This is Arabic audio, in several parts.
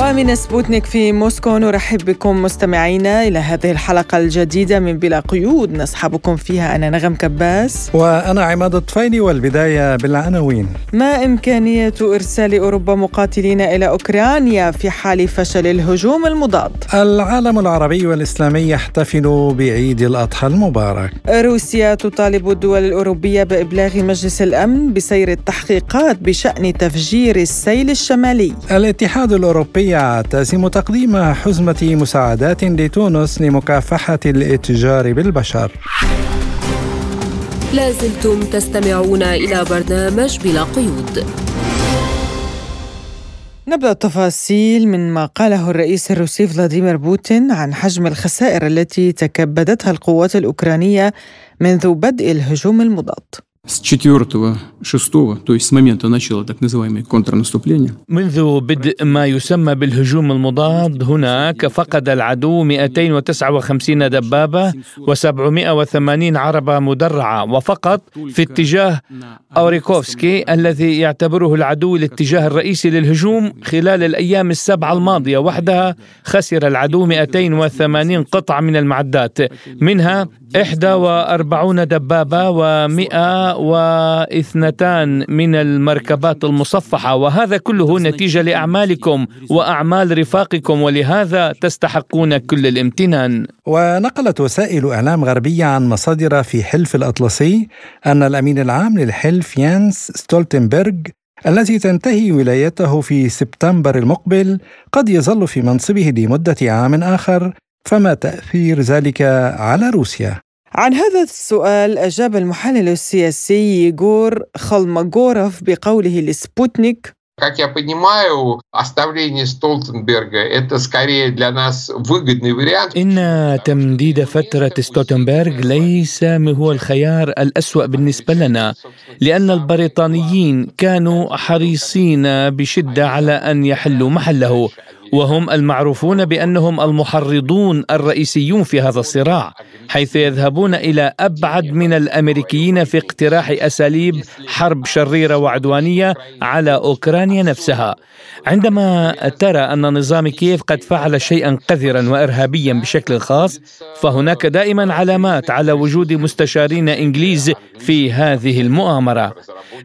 ومن سبوتنيك في موسكو نرحب بكم مستمعينا إلى هذه الحلقة الجديدة من بلا قيود. نصحبكم فيها أنا نغم كباس. وأنا عماد الطفيلي والبداية بالعناوين. ما إمكانية إرسال أوروبا مقاتلين إلى أوكرانيا في حال فشل الهجوم المضاد؟ العالم العربي والإسلامي يحتفل بعيد الأضحى المبارك. روسيا تطالب الدول الأوروبية بإبلاغ مجلس الأمن بسير التحقيقات بشأن تفجير السيل الشمالي. الاتحاد الأوروبي يعتزم تقديم حزمة مساعدات لتونس لمكافحة الإتجار بالبشر لازلتم تستمعون إلى برنامج بلا قيود نبدأ التفاصيل من ما قاله الرئيس الروسي فلاديمير بوتين عن حجم الخسائر التي تكبدتها القوات الأوكرانية منذ بدء الهجوم المضاد. с 4 6 то есть с момента начала так называемое контрнаступление منذ بدء ما يسمى بالهجوم المضاد هناك فقد العدو 259 دبابة و780 عربة مدرعة وفقط في اتجاه أوريكوفسكي الذي يعتبره العدو الاتجاه الرئيسي للهجوم خلال الأيام السبعة الماضية وحدها خسر العدو 280 قطعة من المعدات منها 41 دبابة و102 من المركبات المصفحة وهذا كله نتيجة لأعمالكم وأعمال رفاقكم ولهذا تستحقون كل الامتنان ونقلت وسائل إعلام غربية عن مصادر في حلف الأطلسي أن الأمين العام للحلف يانس ستولتنبرغ الذي تنتهي ولايته في سبتمبر المقبل قد يظل في منصبه لمدة عام آخر فما تأثير ذلك على روسيا؟ عن هذا السؤال أجاب المحلل السياسي يغور خلمجورف بقوله لسبوتنيك Как я понимаю, оставление Столтенберга – это скорее для нас выгодный вариант. إن تمديد فترة ستوتنبرغ ليس هو الخيار الأسوأ بالنسبة لنا لأن البريطانيين كانوا حريصين بشدة على أن يحلوا محله وهم المعروفون بأنهم المحرضون الرئيسيون في هذا الصراع حيث يذهبون إلى أبعد من الأمريكيين في اقتراح أساليب حرب شريرة وعدوانية على أوكرانيا نفسها. عندما ترى أن نظام كييف قد فعل شيئا قذرا وارهابيا بشكل خاص فهناك دائما علامات على وجود مستشارين إنجليز في هذه المؤامرة.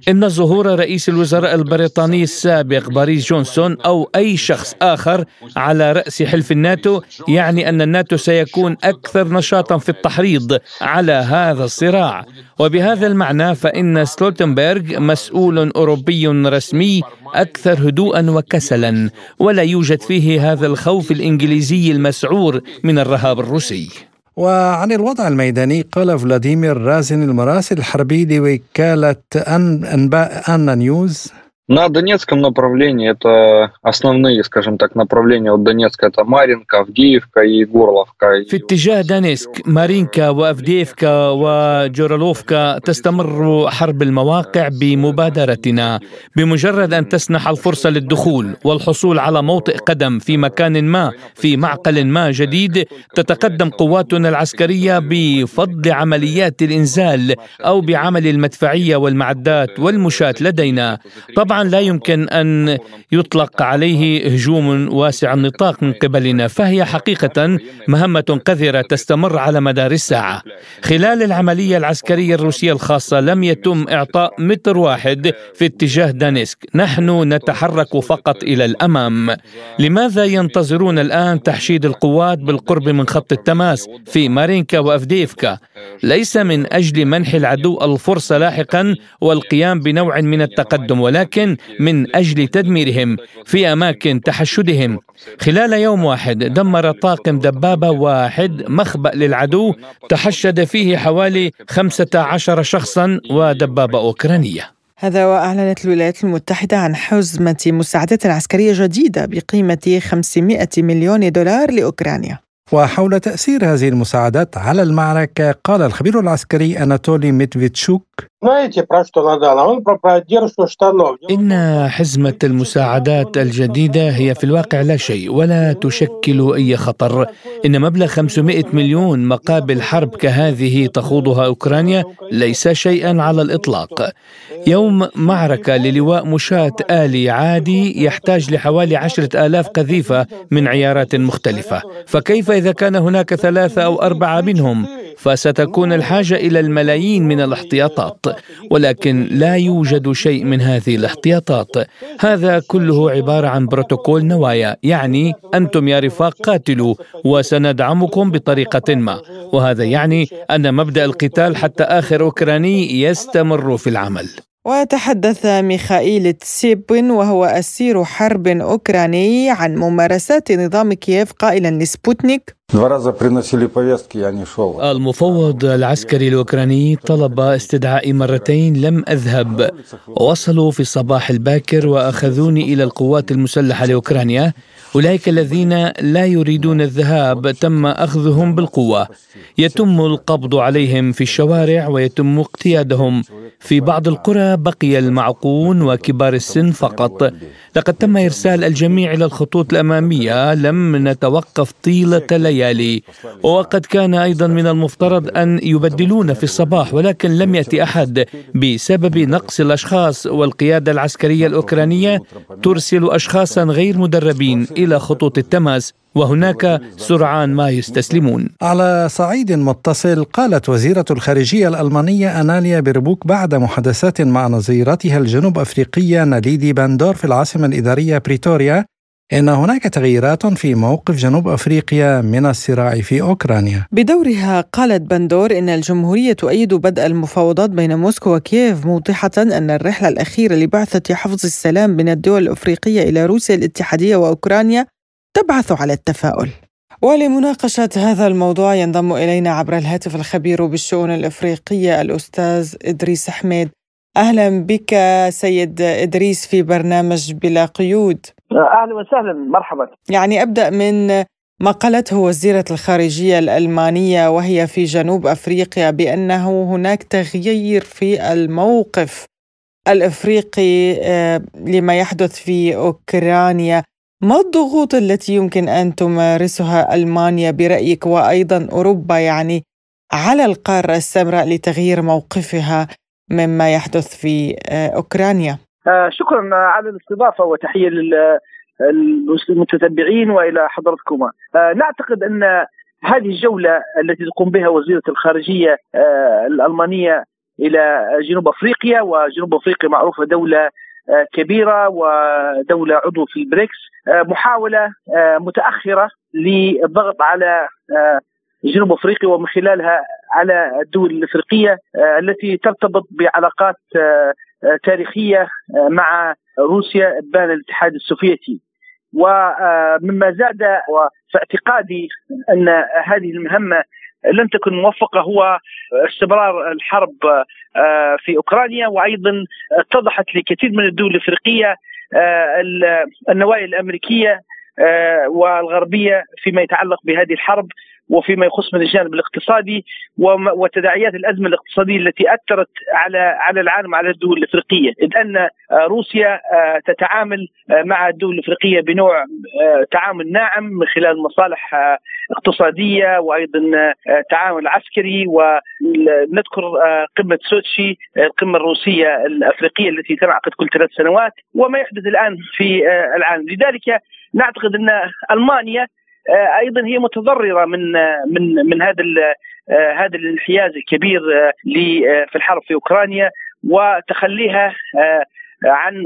إن ظهور رئيس الوزراء البريطاني السابق بوريس جونسون أو أي شخص آخر على رأس حلف الناتو يعني أن الناتو سيكون أكثر نشاطا في التحريض على هذا الصراع. وبهذا المعنى فإن ستولتنبرغ مسؤول أوروبي رسمي أكثر هدوءا وكسلا ولا يوجد فيه هذا الخوف الإنجليزي المسعور من الرهاب الروسي. وعن الوضع الميداني قال فلاديمير رازن المراسل الحربي لوكالة أن أنباء أن نيوز На Донецком направлении это основные, скажем так, направления от Донецка это Маринка, Авдеевка и Горловка. في اتجاه دانيسك مارينكا وافديفكا وجورالوفكا تستمر حرب المواقع بمبادرتنا بمجرد ان تسنح الفرصه للدخول والحصول على موطئ قدم في مكان ما في معقل ما جديد تتقدم قواتنا العسكريه بفضل عمليات الانزال او بعمل المدفعيه والمعدات والمشاة لدينا طبعا لا يمكن أن يطلق عليه هجوم واسع النطاق من قبلنا فهي حقيقة مهمة قذره تستمر على مدار الساعة. خلال العملية العسكرية الروسية الخاصة لم يتم إعطاء متر واحد في اتجاه دانيسك. نحن نتحرك فقط إلى الأمام. لماذا ينتظرون الآن تحشيد القوات بالقرب من خط التماس في مارينكا وأفديفكا؟ ليس من أجل منح العدو الفرصه لاحقا والقيام بنوع من التقدم ولكن من أجل تدميرهم في أماكن تحشدهم. خلال يوم واحد دمر طاقم دبابة واحد مخبأ للعدو تحشد فيه حوالي 15 شخصا ودبابة أوكرانية. هذا وأعلنت الولايات المتحدة عن حزمة مساعدات عسكرية جديدة بقيمة 500 مليون دولار لأوكرانيا. وحول تأثير هذه المساعدات على المعركة قال الخبير العسكري أناتولي ميتفيتشوك إن حزمة المساعدات الجديدة هي في الواقع لا شيء ولا تشكل أي خطر. إن مبلغ 500 مليون مقابل حرب كهذه تخوضها أوكرانيا ليس شيئا على الإطلاق. يوم معركة للواء مشاة آلي عادي يحتاج لحوالي عشرة آلاف قذيفة من عيارات مختلفة. فكيف إذا كان هناك ثلاثة أو أربعة منهم؟ فستكون الحاجة إلى الملايين من الاحتياطات ولكن لا يوجد شيء من هذه الاحتياطات. هذا كله عبارة عن بروتوكول نوايا يعني أنتم يا رفاق قاتلوا وسندعمكم بطريقة ما. وهذا يعني أن مبدأ القتال حتى آخر أوكراني يستمر في العمل. وتحدث ميخائيل تسيبن وهو أسير حرب أوكراني عن ممارسات نظام كييف قائلا لسبوتنيك. المفوض العسكري الأوكراني طلب استدعائي مرتين لم أذهب. وصلوا في الصباح الباكر وأخذوني إلى القوات المسلحة لأوكرانيا. أولئك الذين لا يريدون الذهاب تم أخذهم بالقوة. يتم القبض عليهم في الشوارع ويتم اقتيادهم. في بعض القرى بقي المعقون وكبار السن فقط. لقد تم إرسال الجميع إلى الخطوط الأمامية. لم نتوقف طيلة ليالي. وقد كان أيضا من المفترض أن يبدلون في الصباح ولكن لم يأتي أحد. بسبب نقص الأشخاص والقيادة العسكرية الأوكرانية ترسل أشخاصا غير مدربين إلى خطوط التماس وهناك سرعان ما يستسلمون. على صعيد متصل قالت وزيرة الخارجية الألمانية أناليا بيربوك بعد محادثات مع نظيرتها الجنوب أفريقية ناليدي باندور في العاصمة الإدارية بريتوريا إن هناك تغييرات في موقف جنوب أفريقيا من الصراع في أوكرانيا. بدورها قالت بندور إن الجمهورية تؤيد بدء المفاوضات بين موسكو وكييف موضحة أن الرحلة الأخيرة لبعثة حفظ السلام من الدول الأفريقية إلى روسيا الاتحادية وأوكرانيا تبعث على التفاؤل. ولمناقشة هذا الموضوع ينضم إلينا عبر الهاتف الخبير بالشؤون الإفريقية الأستاذ إدريس حميد أهلا بك سيد إدريس في برنامج بلا قيود. أهلا وسهلا مرحبا. يعني أبدأ من ما قالته وزيرة الخارجية الألمانية وهي في جنوب أفريقيا بأنه هناك تغيير في الموقف الأفريقي آه، لما يحدث في أوكرانيا. ما الضغوط التي يمكن أن تمارسها ألمانيا برأيك؟ وأيضا أوروبا يعني على القارة السمراء لتغيير موقفها مما يحدث في آه، أوكرانيا؟ آه، شكرا على الاستضافة وتحية للمتتبعين وإلى حضرتكما. آه، نعتقد أن هذه الجولة التي تقوم بها وزيرة الخارجية الألمانية إلى جنوب أفريقيا وجنوب أفريقيا معروفة دولة كبيرة ودولة عضو في البريكس محاولة متأخرة للضغط على جنوب أفريقيا ومن خلالها على الدول الأفريقية آه، التي ترتبط بعلاقات آه، آه، تاريخية مع روسيا ابان الاتحاد السوفيتي. ومما زاد وفي اعتقادي أن هذه المهمة لم تكن موفقة هو استمرار الحرب في أوكرانيا. وأيضا اتضحت لكثير من الدول الأفريقية النوايا الأمريكية والغربية فيما يتعلق بهذه الحرب وفيما يخص من الجانب الاقتصادي وتداعيات الأزمة الاقتصادية التي أثرت على على العالم على الدول الإفريقية، إذ أن آه، روسيا آه، تتعامل آه، مع الدول الإفريقية بنوع تعامل ناعم من خلال مصالح اقتصادية وأيضا تعامل عسكري ونذكر قمة سوتشي القمة الروسية الأفريقية التي تنعقد كل ثلاث سنوات وما يحدث الآن في العالم، لذلك نعتقد إن ألمانيا آه، أيضا هي متضررة من آه، من من هذا آه، هذا الانحياز الكبير في الحرب في أوكرانيا وتخليها عن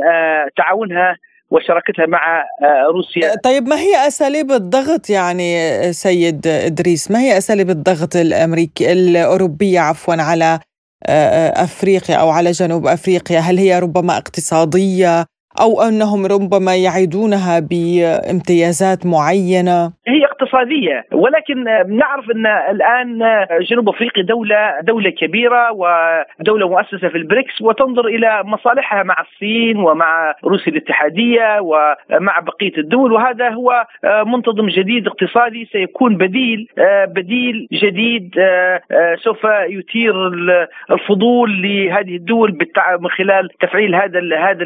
تعاونها وشراكتها مع روسيا. طيب ما هي أساليب الضغط يعني سيد إدريس؟ ما هي أساليب الضغط الأمريكي الأوروبية عفوا على أفريقيا أو على جنوب أفريقيا؟ هل هي ربما اقتصادية؟ أو أنهم ربما يعيدونها بامتيازات معينة؟ هي اقتصادية. ولكن نعرف أن الآن جنوب أفريقيا دولة دولة كبيرة ودولة مؤسسة في البريكس وتنظر إلى مصالحها مع الصين ومع روسيا الاتحادية ومع بقية الدول. وهذا هو منتظم جديد اقتصادي سيكون بديل بديل جديد سوف يثير الفضول لهذه الدول من خلال تفعيل هذا هذا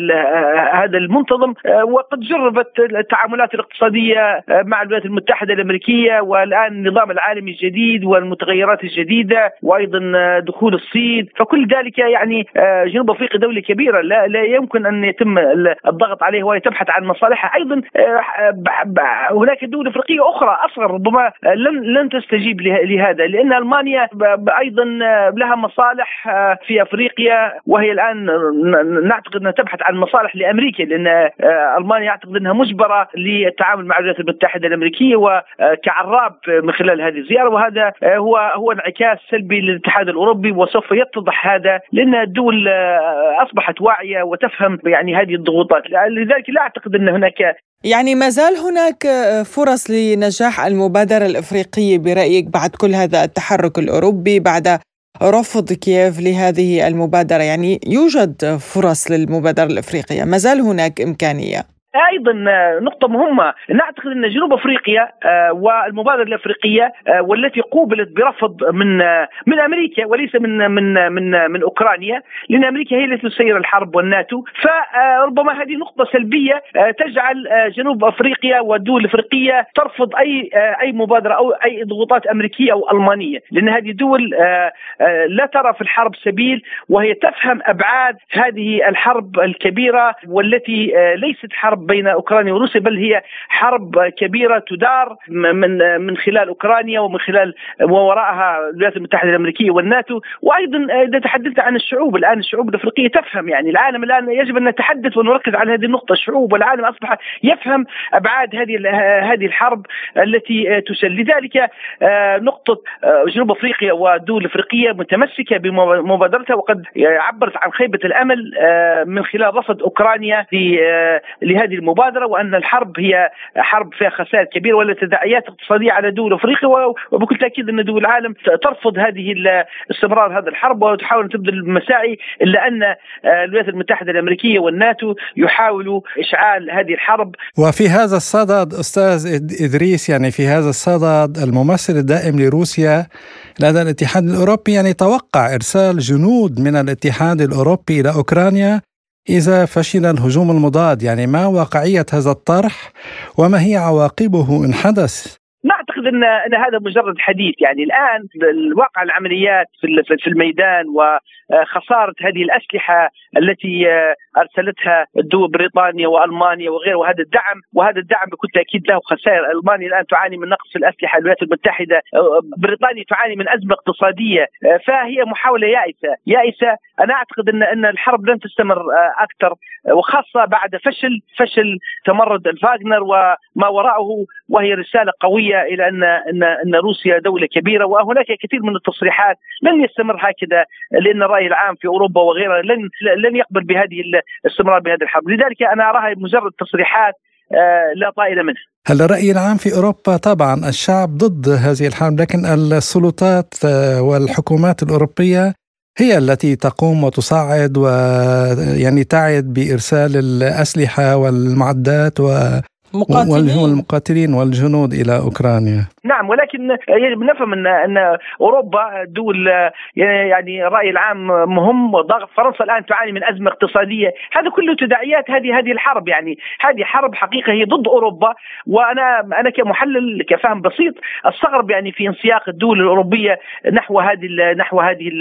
هذا المنتظم. وقد جربت التعاملات الاقتصادية مع الولايات المتحدة الأمريكية والآن النظام العالمي الجديد والمتغيرات الجديدة وأيضا دخول الصين. فكل ذلك يعني جنوب أفريقيا دولة كبيرة. لا, لا يمكن أن يتم الضغط عليها وهي تبحث عن مصالحها. أيضا هناك دول أفريقية أخرى اصغر ربما لن لن تستجيب لهذا لأن ألمانيا أيضا لها مصالح في أفريقيا وهي الآن نعتقد أنها تبحث عن مصالح لأمريكا لأن ألمانيا أعتقد أنها مجبرة للتعامل مع الولايات المتحدة الأمريكية وكعراب من خلال هذه الزيارة. وهذا هو هو انعكاس سلبي للاتحاد الأوروبي وسوف يتضح هذا لأن الدول أصبحت واعية وتفهم يعني هذه الضغوطات. لذلك لا أعتقد أن هناك يعني ما زال هناك فرص لنجاح المبادرة الإفريقية برأيك بعد كل هذا التحرك الأوروبي بعد رفض كييف لهذه المبادرة؟ يعني يوجد فرص للمبادرة الإفريقية. ما زال هناك إمكانية. أيضا نقطة مهمة. نعتقد أن جنوب أفريقيا آه، والمبادرة الأفريقية آه، والتي قوبلت برفض من آه، من أمريكا وليس من من من من أوكرانيا لأن أمريكا هي التي تسير الحرب والناتو. فربما هذه نقطة سلبية تجعل جنوب أفريقيا والدول الأفريقية ترفض أي أي مبادرة أو أي ضغوطات أمريكية أو ألمانية. لأن هذه الدول لا ترى في الحرب سبيل وهي تفهم أبعاد هذه الحرب الكبيرة والتي ليست حرب بين أوكرانيا وروسيا بل هي حرب كبيرة تدار من من خلال أوكرانيا ومن خلال ووراءها الولايات المتحدة الأمريكية والناتو. وأيضا إذا تحدثت عن الشعوب الآن الشعوب الأفريقية تفهم يعني العالم الآن يجب أن نتحدث ونركز على هذه النقطة. الشعوب والعالم أصبح يفهم أبعاد هذه هذه الحرب التي تسل لذلك آه، نقطة آه، جنوب أفريقيا والدول الافريقيه متمسكة بمبادرتها وقد عبرت عن خيبة الأمل آه، من خلال رفض أوكرانيا لهذه هذه المبادرة وأن الحرب هي حرب فيها خسائر كبيرة ولا تداعيات اقتصاديه على دول أفريقيا وبكل تأكيد أن دول العالم ترفض هذه استمرار هذه الحرب وتحاول أن تبذل المساعي إلا أن آه، الولايات المتحدة الأمريكية والناتو يحاولوا إشعال هذه الحرب. وفي هذا الصدد أستاذ إدريس يعني في هذا الصدد الممثل الدائم لروسيا لدى الاتحاد الأوروبي يعني توقع إرسال جنود من الاتحاد الأوروبي إلى أوكرانيا إذا فشل الهجوم المضاد يعني ما واقعية هذا الطرح وما هي عواقبه إن حدث؟ نعتقد ان إن هذا مجرد حديث. يعني الآن الواقع العمليات في الميدان وخساره هذه الأسلحة التي أرسلتها الدول بريطانيا وألمانيا وغيره وهذا الدعم وهذا الدعم بكل تأكيد له خسائر. ألمانيا الآن تعاني من نقص في الأسلحة الولايات المتحدة. بريطانيا تعاني من أزمة اقتصادية. فهي محاولة يائسة. يائسة. أنا أعتقد إن إن الحرب لن تستمر أكثر. وخاصة بعد فشل فشل تمرد الفاغنر وما وراءه وهي رسالة قوية إلى أن أن أن روسيا دولة كبيرة. وهناك كثير من التصريحات لن يستمر هكذا لأن الراي العام في أوروبا وغيرها لن لن يقبل بهذه الاستمرار بهذه الحرب، لذلك أنا اراها مجرد تصريحات آه، لا طائل منها. هل الرأي العام في أوروبا؟ طبعا الشعب ضد هذه الحرب لكن السلطات آه، والحكومات الأوروبية هي التي تقوم وتصعد ويعني تعد بإرسال الأسلحة والمعدات و مقاتلين المقاتلين والجنود إلى أوكرانيا. نعم ولكن يجب نفهم ان إن أوروبا دول يعني الراي العام مهم وضغط فرنسا الآن تعاني من أزمة اقتصادية. هذا كله تداعيات هذه هذه الحرب يعني. هذه حرب حقيقة هي ضد أوروبا. وأنا أنا كمحلل كفهم بسيط أستغرب يعني في انسياق الدول الأوروبية نحو هذه نحو هذه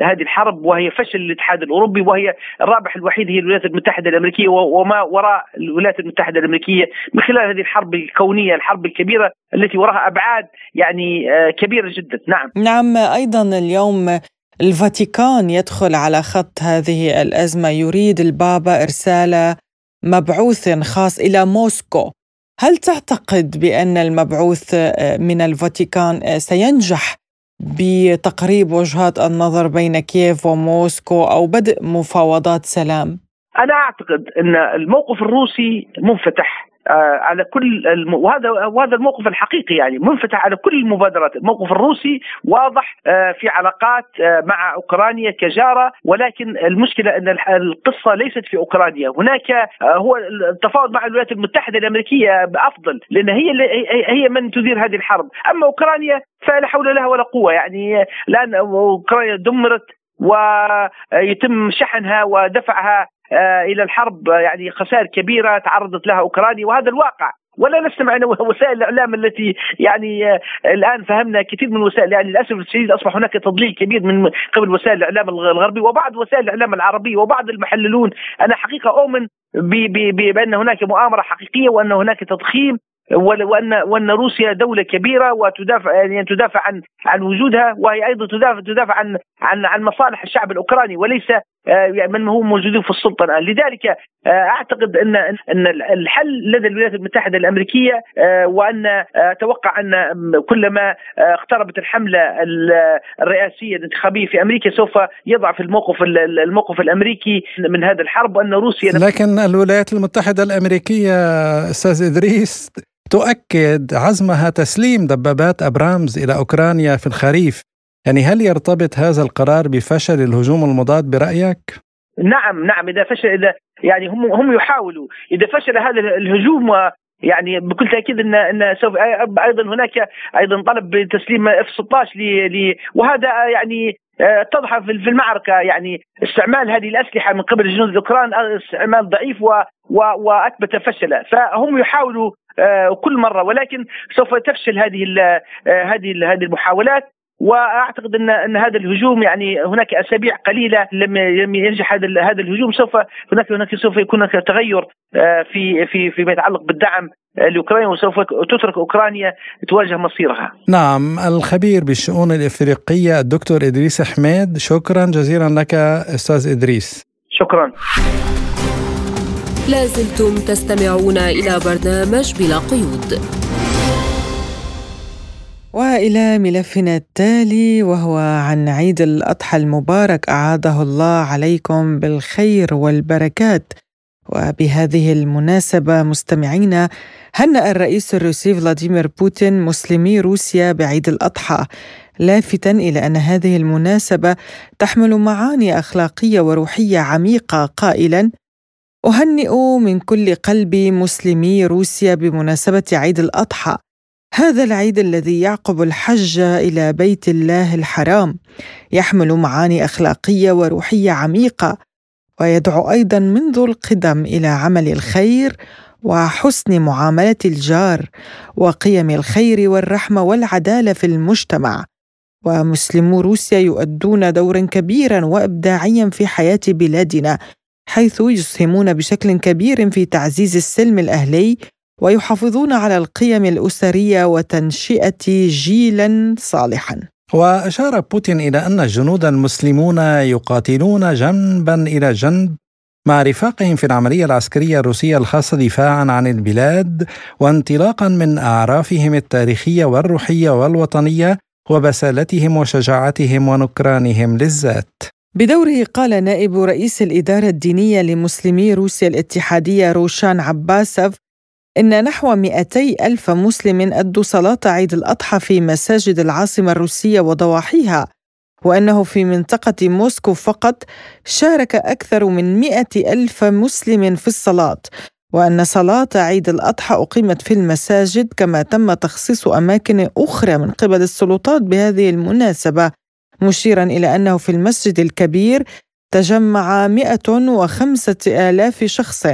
هذه الحرب. وهي فشل الاتحاد الأوروبي وهي الرابح الوحيد هي الولايات المتحدة الأمريكية وما وراء الولايات المتحدة الأمريكية. من خلال هذه الحرب الكونية الحرب الكبيرة التي وراها أبعاد يعني آه، كبيرة جدا. نعم. نعم أيضا اليوم الفاتيكان يدخل على خط هذه الأزمة. يريد البابا إرسال مبعوث خاص إلى موسكو. هل تعتقد بأن المبعوث آه، من الفاتيكان آه، سينجح بتقريب وجهات النظر بين كييف وموسكو أو بدء مفاوضات سلام؟ أنا أعتقد أن الموقف الروسي منفتح. على كل الم... وهذا وهذا الموقف الحقيقي يعني منفتح على كل المبادرات، الموقف الروسي واضح آه، في علاقات آه، مع أوكرانيا كجارة ولكن المشكلة إن القصة ليست في أوكرانيا، هناك هو التفاوض مع الولايات المتحدة الأمريكية أفضل لأن هي هي من تدير هذه الحرب، أما أوكرانيا فلا حول لها ولا قوة. يعني الآن أوكرانيا دمرت ويتم شحنها ودفعها آه، إلى الحرب يعني خسائر كبيرة تعرضت لها أوكرانيا وهذا الواقع. ولا نستمع إلى وسائل الإعلام التي يعني آه، الآن فهمنا كثير من وسائل يعني للأسف الشديد أصبح هناك تضليل كبير من قبل وسائل الإعلام الغربي وبعض وسائل الإعلام العربيه وبعض المحللون. أنا حقيقة أؤمن بأن هناك مؤامرة حقيقية وأن هناك تضخيم وأن وأن روسيا دولة كبيرة وتدافع يعني تدافع عن عن وجودها وهي أيضا تدافع تدافع عن عن عن مصالح الشعب الأوكراني وليس آه، من هم موجودين في السلطة الآن، لذلك آه، أعتقد ان أن الحل لدى الولايات المتحدة الأمريكية آه، وأن أتوقع أن كلما اقتربت الحملة الرئاسية الانتخابية في أمريكا سوف يضعف الموقف الموقف الأمريكي من هذا الحرب وأن روسيا لكن الولايات المتحدة الأمريكية أستاذ إدريس تؤكد عزمها تسليم دبابات أبرامز إلى أوكرانيا في الخريف. يعني هل يرتبط هذا القرار بفشل الهجوم المضاد برأيك؟ نعم نعم إذا فشل إذا يعني هم هم يحاولوا. إذا فشل هذا الهجوم يعني بكل تأكيد إن إن سوف أيضا هناك أيضا طلب بتسليم اف 16 ل وهذا يعني آه، اتضح في المعركة. يعني استعمال هذه الأسلحة من قبل الجنود الأوكران استعمال ضعيف و وأثبت فشله. فهم يحاولوا آه، كل مرة. ولكن سوف تفشل هذه آه، هذه هذه المحاولات. وأعتقد ان إن هذا الهجوم يعني هناك أسابيع قليلة لم لم ينجح هذا هذا الهجوم سوف هناك هناك سوف يكون هناك تغير آه، في في فيما يتعلق بالدعم لاوكرانيا وسوف تترك أوكرانيا تواجه مصيرها. نعم الخبير بالشؤون الإفريقية الدكتور إدريس حميد شكرا جزيلا لك أستاذ إدريس. شكرا. لازلتم تستمعون إلى برنامج بلا قيود. وإلى ملفنا التالي وهو عن عيد الأضحى المبارك أعاده الله عليكم بالخير والبركات. وبهذه المناسبة مستمعينا هنأ الرئيس الروسي فلاديمير بوتين مسلمي روسيا بعيد الأضحى لافتا إلى أن هذه المناسبة تحمل معاني أخلاقية وروحية عميقة قائلا. أهنئ من كل قلبي مسلمي روسيا بمناسبة عيد الأضحى. هذا العيد الذي يعقب الحج إلى بيت الله الحرام. يحمل معاني أخلاقية وروحية عميقة ويدعو أيضا منذ القدم إلى عمل الخير وحسن معاملة الجار وقيم الخير والرحمة والعدالة في المجتمع. ومسلمو روسيا يؤدون دورا كبيرا وابداعيا في حياة بلادنا حيث يسهمون بشكل كبير في تعزيز السلم الأهلي ويحافظون على القيم الأسرية وتنشئة جيلا صالحا وأشار بوتين إلى أن الجنود المسلمون يقاتلون جنبا إلى جنب مع رفاقهم في العملية العسكرية الروسية الخاصة دفاعا عن البلاد وانطلاقا من أعرافهم التاريخية والروحية والوطنية وبسالتهم وشجاعتهم ونكرانهم للذات. بدوره قال نائب رئيس الإدارة الدينية لمسلمي روسيا الاتحادية روشان عباسف إن نحو 200 ألف مسلم أدوا صلاة عيد الأضحى في مساجد العاصمة الروسية وضواحيها وأنه في منطقة موسكو فقط شارك أكثر من 100 ألف مسلم في الصلاة وأن صلاة عيد الأضحى أقيمت في المساجد كما تم تخصيص أماكن أخرى من قبل السلطات بهذه المناسبة مشيرا إلى أنه في المسجد الكبير تجمع 105 آلاف شخص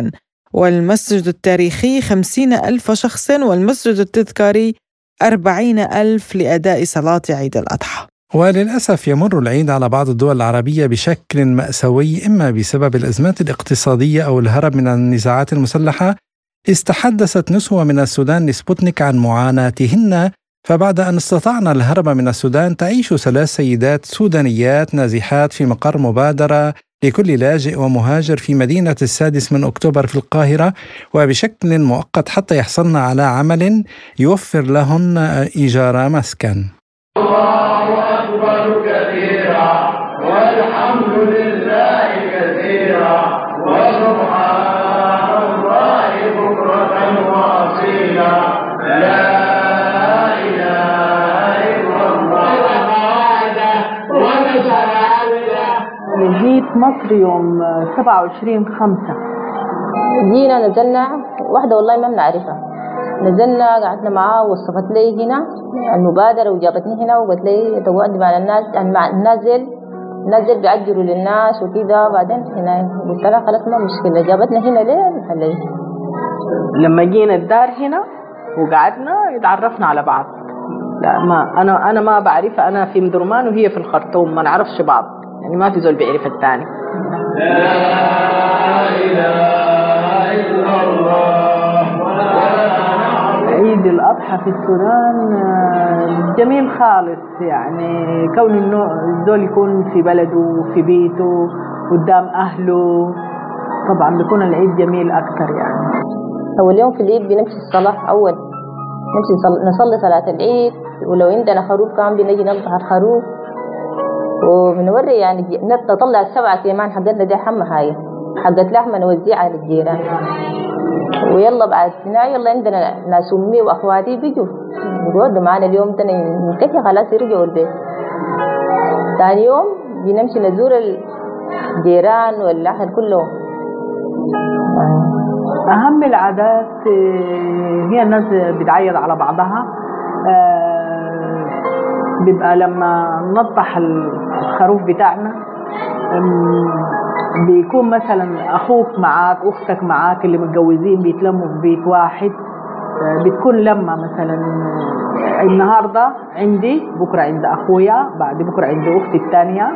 والمسجد التاريخي خمسين ألف شخص والمسجد التذكاري أربعين ألف لأداء صلاة عيد الأضحى. وللأسف يمر العيد على بعض الدول العربية بشكل مأساوي إما بسبب الأزمات الاقتصادية أو الهرب من النزاعات المسلحة. استحدثت نسوة من السودان لسبوتنيك عن معاناتهن فبعد أن استطعنا الهرب من السودان تعيش ثلاث سيدات سودانيات نازحات في مقر مبادرة لكل لاجئ ومهاجر في مدينة السادس من أكتوبر في القاهرة وبشكل مؤقت حتى يحصلن على عمل يوفر لهن إيجار مسكن. مصر يوم 27 خمسة. جينا نزلنا واحدة والله ما بنعرفها. نزلنا قعدنا معاه وصفت لي هنا المبادرة وجابتني هنا وقالت لي تقعد مع الناس نازل نازل بيأجروا للناس وكذا. بعدين هنا قلت لها خلاص ما مشكلة. جابتنا هنا ليه؟ خليه لما جينا الدار هنا وقعدنا اتعرفنا على بعض. لا ما أنا أنا ما بعرفها أنا في مدرمان وهي في الخرطوم ما نعرفش بعض. يعني ما في زول بيعرف الثاني. لا اله الا الله عيد الأضحى في السودان آه، جميل خالص. يعني كون إنه الزول يكون في بلده في بيته قدام أهله طبعا بيكون العيد جميل أكثر يعني. أول يوم في العيد بنمشي الصلاة؟ أول نمشي نصلي صلاة العيد ولو عندنا خروف كمان بنجي نذبح الخروف وبنوري يعني نطلع السبعة كمان حقتنا دي أهم حاجة حقت لحمة نوزعها للجيران. ويلا بعد هنا يلا عندنا ناس أمي وأخواتي بيجوا. بيقعدوا معانا اليوم ده ننتهي خلاص يرجعوا البيت؟ ثاني يوم بنمشي نزور الجيران والأهل كلهم. أهم العادات هي الناس بتعيد على بعضها. آه، بيبقى لما نطح الخروف بتاعنا بيكون مثلا أخوك معاك أختك معاك اللي متجوزين بيتلموا في بيت واحد بتكون لما مثلا النهاردة عندي بكرة عند أخويا بعد بكرة عند أختي الثانية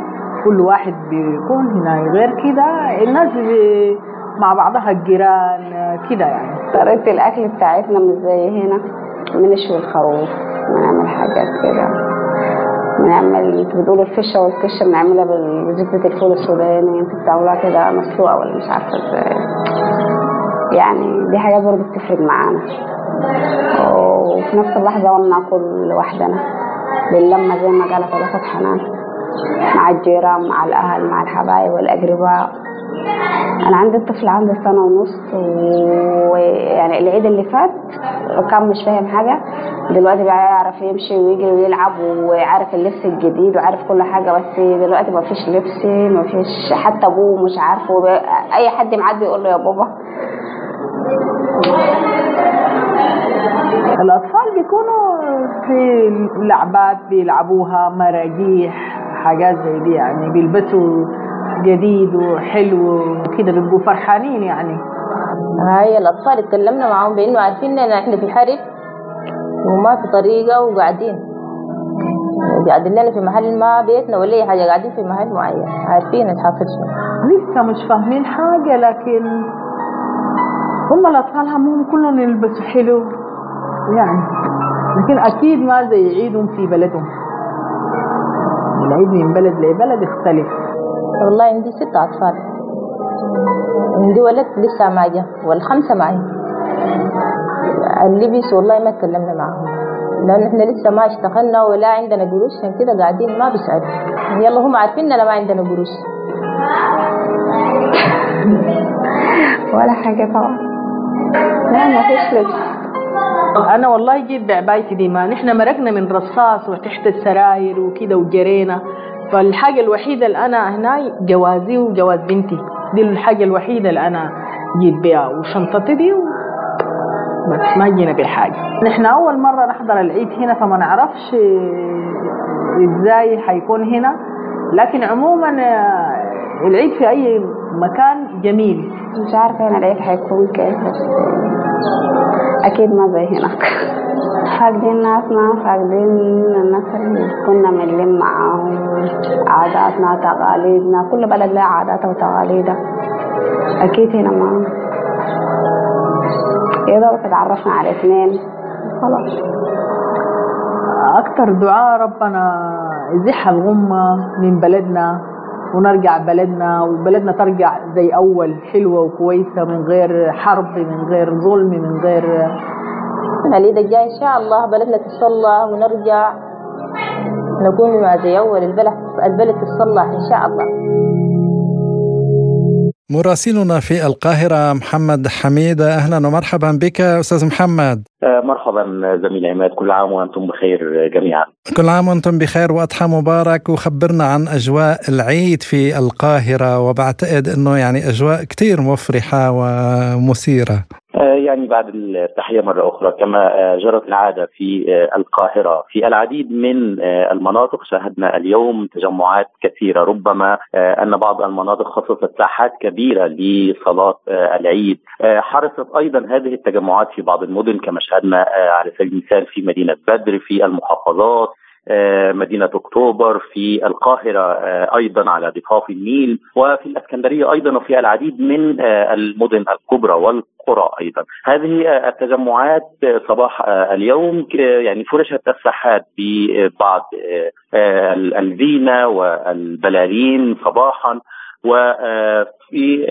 كل واحد بيكون هنا غير كده الناس مع بعضها الجيران كده يعني. طريقة الأكل بتاعتنا مش زي هنا بنشوي الخروف بنعمل حاجات كده. بنعمل بتقول الفشة والكشة بنعملها بزبدة الفول السوداني انت بتعملها كده مسلوقة ولا مش عارفة إزاي. يعني دي حاجات برضه بتفرق معانا. وفي نفس اللحظة وأنا ناكل لوحدنا باللمة زي ما قالت الأخت حنان مع الجيران مع الأهل مع الحبايب والأقرباء. أنا عندي طفل عنده سنة ونص ويعني العيد اللي فات كان مش فاهم حاجة. دلوقتي بقى يعرف يمشي ويجري ويلعب وعارف اللبس الجديد وعارف كل حاجة بس دلوقتي ما فيش لبس ما فيش حتى ابوه مش عارفه. أي حد معاه بيقول له يا بابا. الأطفال بيكونوا في لعبات بيلعبوها مراجيح حاجات زي دي يعني بيلبسوا جديد وحلو وكده بيبقوا فرحانين يعني. هاي الأطفال اتكلمنا معاهم بأنه عارفين إن إحنا في حرب وما في طريقة وقاعدين. قاعدين لنا في محل ما بيتنا ولا أي حاجة قاعدين في محل معين عارفين الحاصل شنو لسه مش فاهمين حاجة لكن هم الأطفال همهم كلهم يلبسوا حلو يعني. لكن أكيد ما زي عيدهم في بلدهم. العيد من بلد لبلد يختلف والله عندي ست أطفال. عندي ولد لسه ما جا والخمسة معي. اللبس والله ما تكلمنا معهم. لأن إحنا لسه ما اشتغلنا ولا عندنا قروش عشان كده قاعدين ما بيسألوا يلا هم عارفين إننا ما عندنا قروش. ولا حاجة طبعا. لا ما فيش لبس أنا والله جيت بعبايتي دي ما نحن مرقنا من رصاص وتحت السراير وكده وجرينا. فالحاجة الوحيدة اللي أنا هنا جوازي وجواز بنتي. دي الحاجة الوحيدة اللي أنا جيت بيها وشنطتي دي بس ما جينا بحاجة نحن أول مرة نحضر العيد هنا فما نعرفش إزاي حيكون هنا. لكن عموما العيد في أي مكان جميل. مش عارفة هنا العيد حيكون كيف بس أكيد ما زي هناك فاقدين ناسنا فاقدين الناس اللي كنا بنلم معاهم. عاداتنا تقاليدنا كل بلد لها عاداتها وتقاليدها. أكيد هنا ما. يا تعرفنا على اثنين. خلاص. أكتر دعاء ربنا يزيح الغمة من بلدنا. ونرجع بلدنا وبلدنا ترجع زي أول حلوة وكويسة من غير حرب من غير ظلم من غير العيد الجاي إن شاء الله بلدنا تصلى ونرجع نكون زي أول البلد البلد تصلح إن شاء الله. مراسلنا في القاهرة محمد حميدة أهلا ومرحبا بك أستاذ محمد. آه، مرحبا زميل عماد. كل عام وأنتم بخير جميعا. كل عام وأنتم بخير وأضحى مبارك. وخبرنا عن أجواء العيد في القاهرة. وبعتقد أنه يعني أجواء كتير مفرحة ومثيرة. يعني بعد التحية مرة أخرى كما آه، جرت العادة في آه، القاهرة. في العديد من المناطق شاهدنا اليوم تجمعات كثيرة ربما أن بعض المناطق خصصت ساحات كبيرة لصلاة العيد. حرصت أيضا هذه التجمعات في بعض المدن كما شاهدنا على سبيل المثال في مدينة بدر في المحافظات آه، مدينة أكتوبر في القاهرة آه، أيضا على ضفاف النيل وفي الإسكندرية أيضا وفي العديد من آه، المدن الكبرى والقرى أيضا. هذه التجمعات صباح اليوم يعني فرشت الساحات ببعض الزينة والبلالين صباحا وفي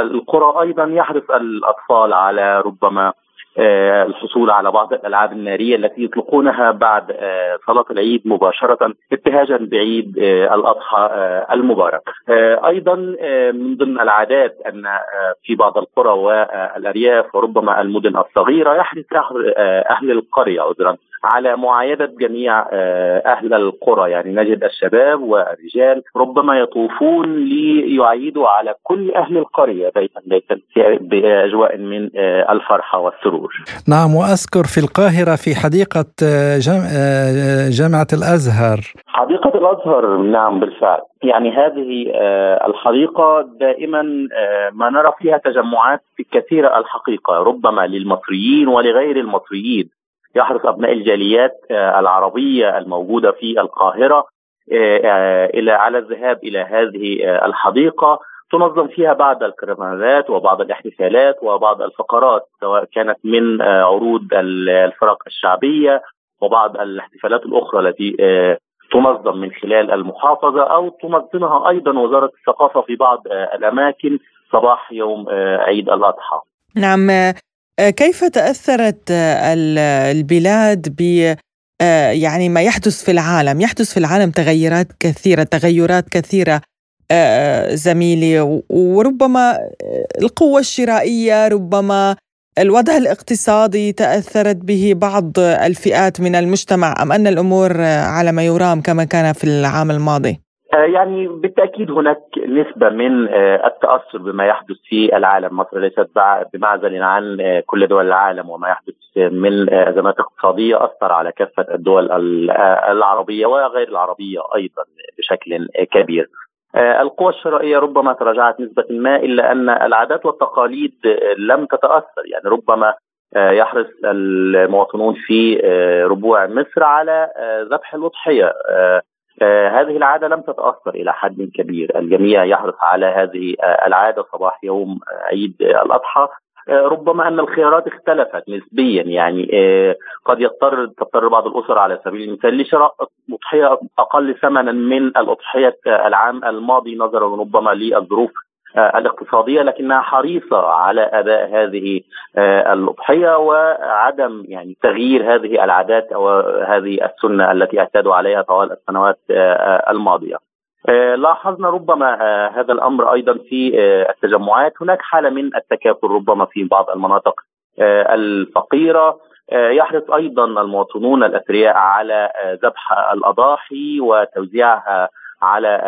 القرى أيضا يحرص الأطفال على ربما آه، الحصول على بعض الألعاب النارية التي يطلقونها بعد آه، صلاة العيد مباشرة ابتهاجا بعيد آه، الأضحى المبارك. أيضا من ضمن العادات أن في بعض القرى والأرياف وربما المدن الصغيرة يحرص أهل القرية عذرا على معايدة جميع أهل القرى. يعني نجد الشباب والرجال ربما يطوفون ليعيدوا على كل أهل القرية بيتا بيتا بأجواء من الفرحة والسرور. الخروج نعم وأذكر في القاهرة في حديقة آه، آه، جامعة الأزهر. حديقة الأزهر نعم بالفعل. يعني هذه آه، الحديقة دائما ما نرى فيها تجمعات كثيرة الحقيقة ربما للمصريين ولغير المصريين. يحرص أبناء الجاليات العربية الموجودة في القاهرة إلى على الذهاب إلى هذه الحديقة تنظم فيها بعض الكرنفالات وبعض الاحتفالات وبعض الفقرات سواء كانت من آه، عروض الفرق الشعبية وبعض الاحتفالات الأخرى التي آه، تنظم من خلال المحافظة أو تنظمها أيضا وزارة الثقافة في بعض آه، الأماكن صباح يوم عيد الأضحى. نعم كيف تأثرت البلاد ب يعني ما يحدث في العالم، يحدث في العالم تغيرات كثيرة، تغيرات كثيرة آه، زميلي وربما القوة الشرائية ربما الوضع الاقتصادي تأثرت به بعض الفئات من المجتمع أم أن الأمور على ما يرام كما كان في العام الماضي؟ آه، يعني بالتأكيد هناك نسبة من آه، التأثر بما يحدث في العالم، مصر ليست بمعزل عن كل دول العالم وما يحدث من أزمات اقتصادية. أثر على كافة الدول العربية وغير العربية أيضا بشكل كبير. آه، القوى الشرائية ربما تراجعت نسبة ما إلا أن العادات والتقاليد لم تتأثر. يعني ربما آه، يحرص المواطنون في آه، ربوع مصر على ذبح الأضحية. هذه العادة لم تتأثر إلى حد كبير. الجميع يحرص على هذه العادة صباح يوم عيد الأضحى. آه، ربما أن الخيارات اختلفت نسبيا يعني آه، قد يضطر تضطر بعض الأسر على سبيل المثال لشراء أضحية أقل ثمنا من الأضحية العام الماضي نظرا ربما للظروف آه، الاقتصادية لكنها حريصة على أداء هذه الأضحية وعدم يعني تغيير هذه العادات أو هذه السنة التي اعتادوا عليها طوال السنوات الماضية. آه، لاحظنا ربما آه، هذا الأمر أيضا في آه، التجمعات هناك حالة من التكافل ربما في بعض المناطق الفقيرة يحرص أيضا المواطنون الأثرياء على ذبح الأضاحي وتوزيعها على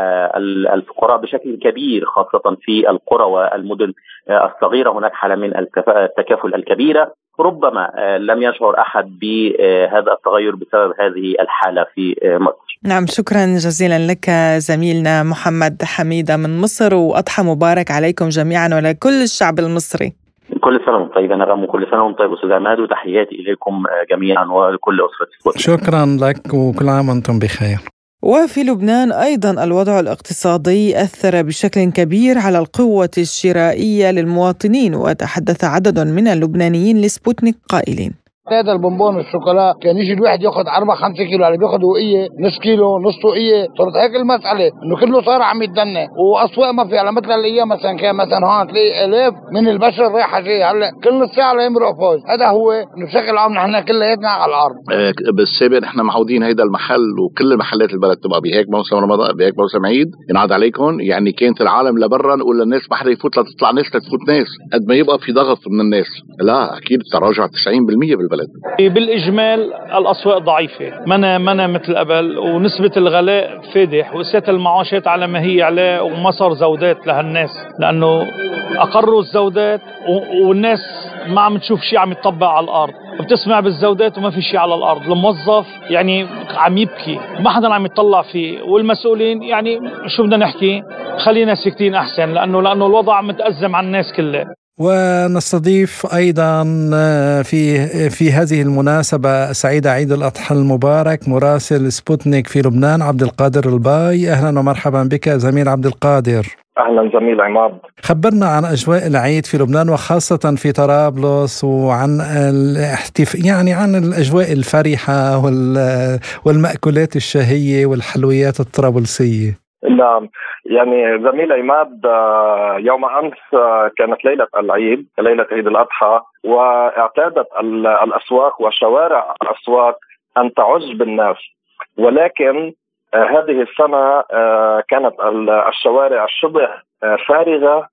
الفقراء بشكل كبير خاصة في القرى والمدن الصغيرة هناك حالة من التكافل الكبيرة ربما لم يشعر أحد بهذا التغير بسبب هذه الحالة في مصر. نعم شكرا جزيلا لك زميلنا محمد حميدة من مصر وأضحى مبارك عليكم جميعا ولكل الشعب المصري. كل سنة وأنتم طيب أنا وكل سنة وأنتم طيب أستاذ عماد وتحياتي إليكم جميعا ولكل أسرة شكرا لك وكل عام وأنتم بخير. وفي لبنان أيضا الوضع الاقتصادي أثر بشكل كبير على القوة الشرائية للمواطنين وتحدث عدد من اللبنانيين لسبوتنيك قائلين. هذا البونبون والشوكولا كان يجي الواحد ياخذ 4 5 كيلو يعني بياخذ وقية نص كيلو نص وقية. صارت هيك المسألة إنه كله صار عم يتدنى. وأسواق ما في على مثل الأيام مثلا كان مثلا هون تلاقي آلاف من البشر رايحة جاي هلأ كل نص ساعه ليمرق فوز هذا هو إنه بشكل عام نحن كلياتنا على الأرض. آه، بالسابق نحن معودين هيدا المحل وكل المحلات البلد تبقى بهيك موسم رمضان بهيك موسم عيد. ينعاد عليكم يعني كانت العالم لبرا نقول للناس ما حدا يفوت لتطلع ناس لتفوت ناس قد ما يبقى في ضغط من الناس. لا أكيد تراجع 90% بالبلد. بالإجمال الأسواق ضعيفة. منا منا مثل قبل ونسبة الغلاء فادح وسات المعاشات على ما هي عليه وما صار زودات لهالناس لأنه اقروا الزودات والناس ما عم تشوف شيء عم يطبق على الأرض. بتسمع بالزيادات وما في شيء على الأرض. الموظف يعني عم يبكي. ما حدا عم يطلع فيه. والمسؤولين يعني شو بدنا نحكي؟ خلينا ساكتين أحسن لأنه لأنه الوضع متأزم على الناس كلها. ونستضيف أيضا في في هذه المناسبة سعيده عيد الأضحى المبارك مراسل سبوتنيك في لبنان عبد القادر الباي. أهلا ومرحبا بك زميل عبد القادر. أهلا زميل عماد. خبرنا عن أجواء العيد في لبنان وخاصة في طرابلس وعن الاحتف يعني عن الأجواء الفرحه والمأكولات الشهية والحلويات الطرابلسية. نعم. يعني زميل عماد آه، يوم أمس آه، كانت ليلة العيد ليلة عيد الأضحى وأعتادت الأسواق وشوارع الأسواق أن تعج بالناس. ولكن آه، هذه السنة كانت الشوارع شبه فارغة.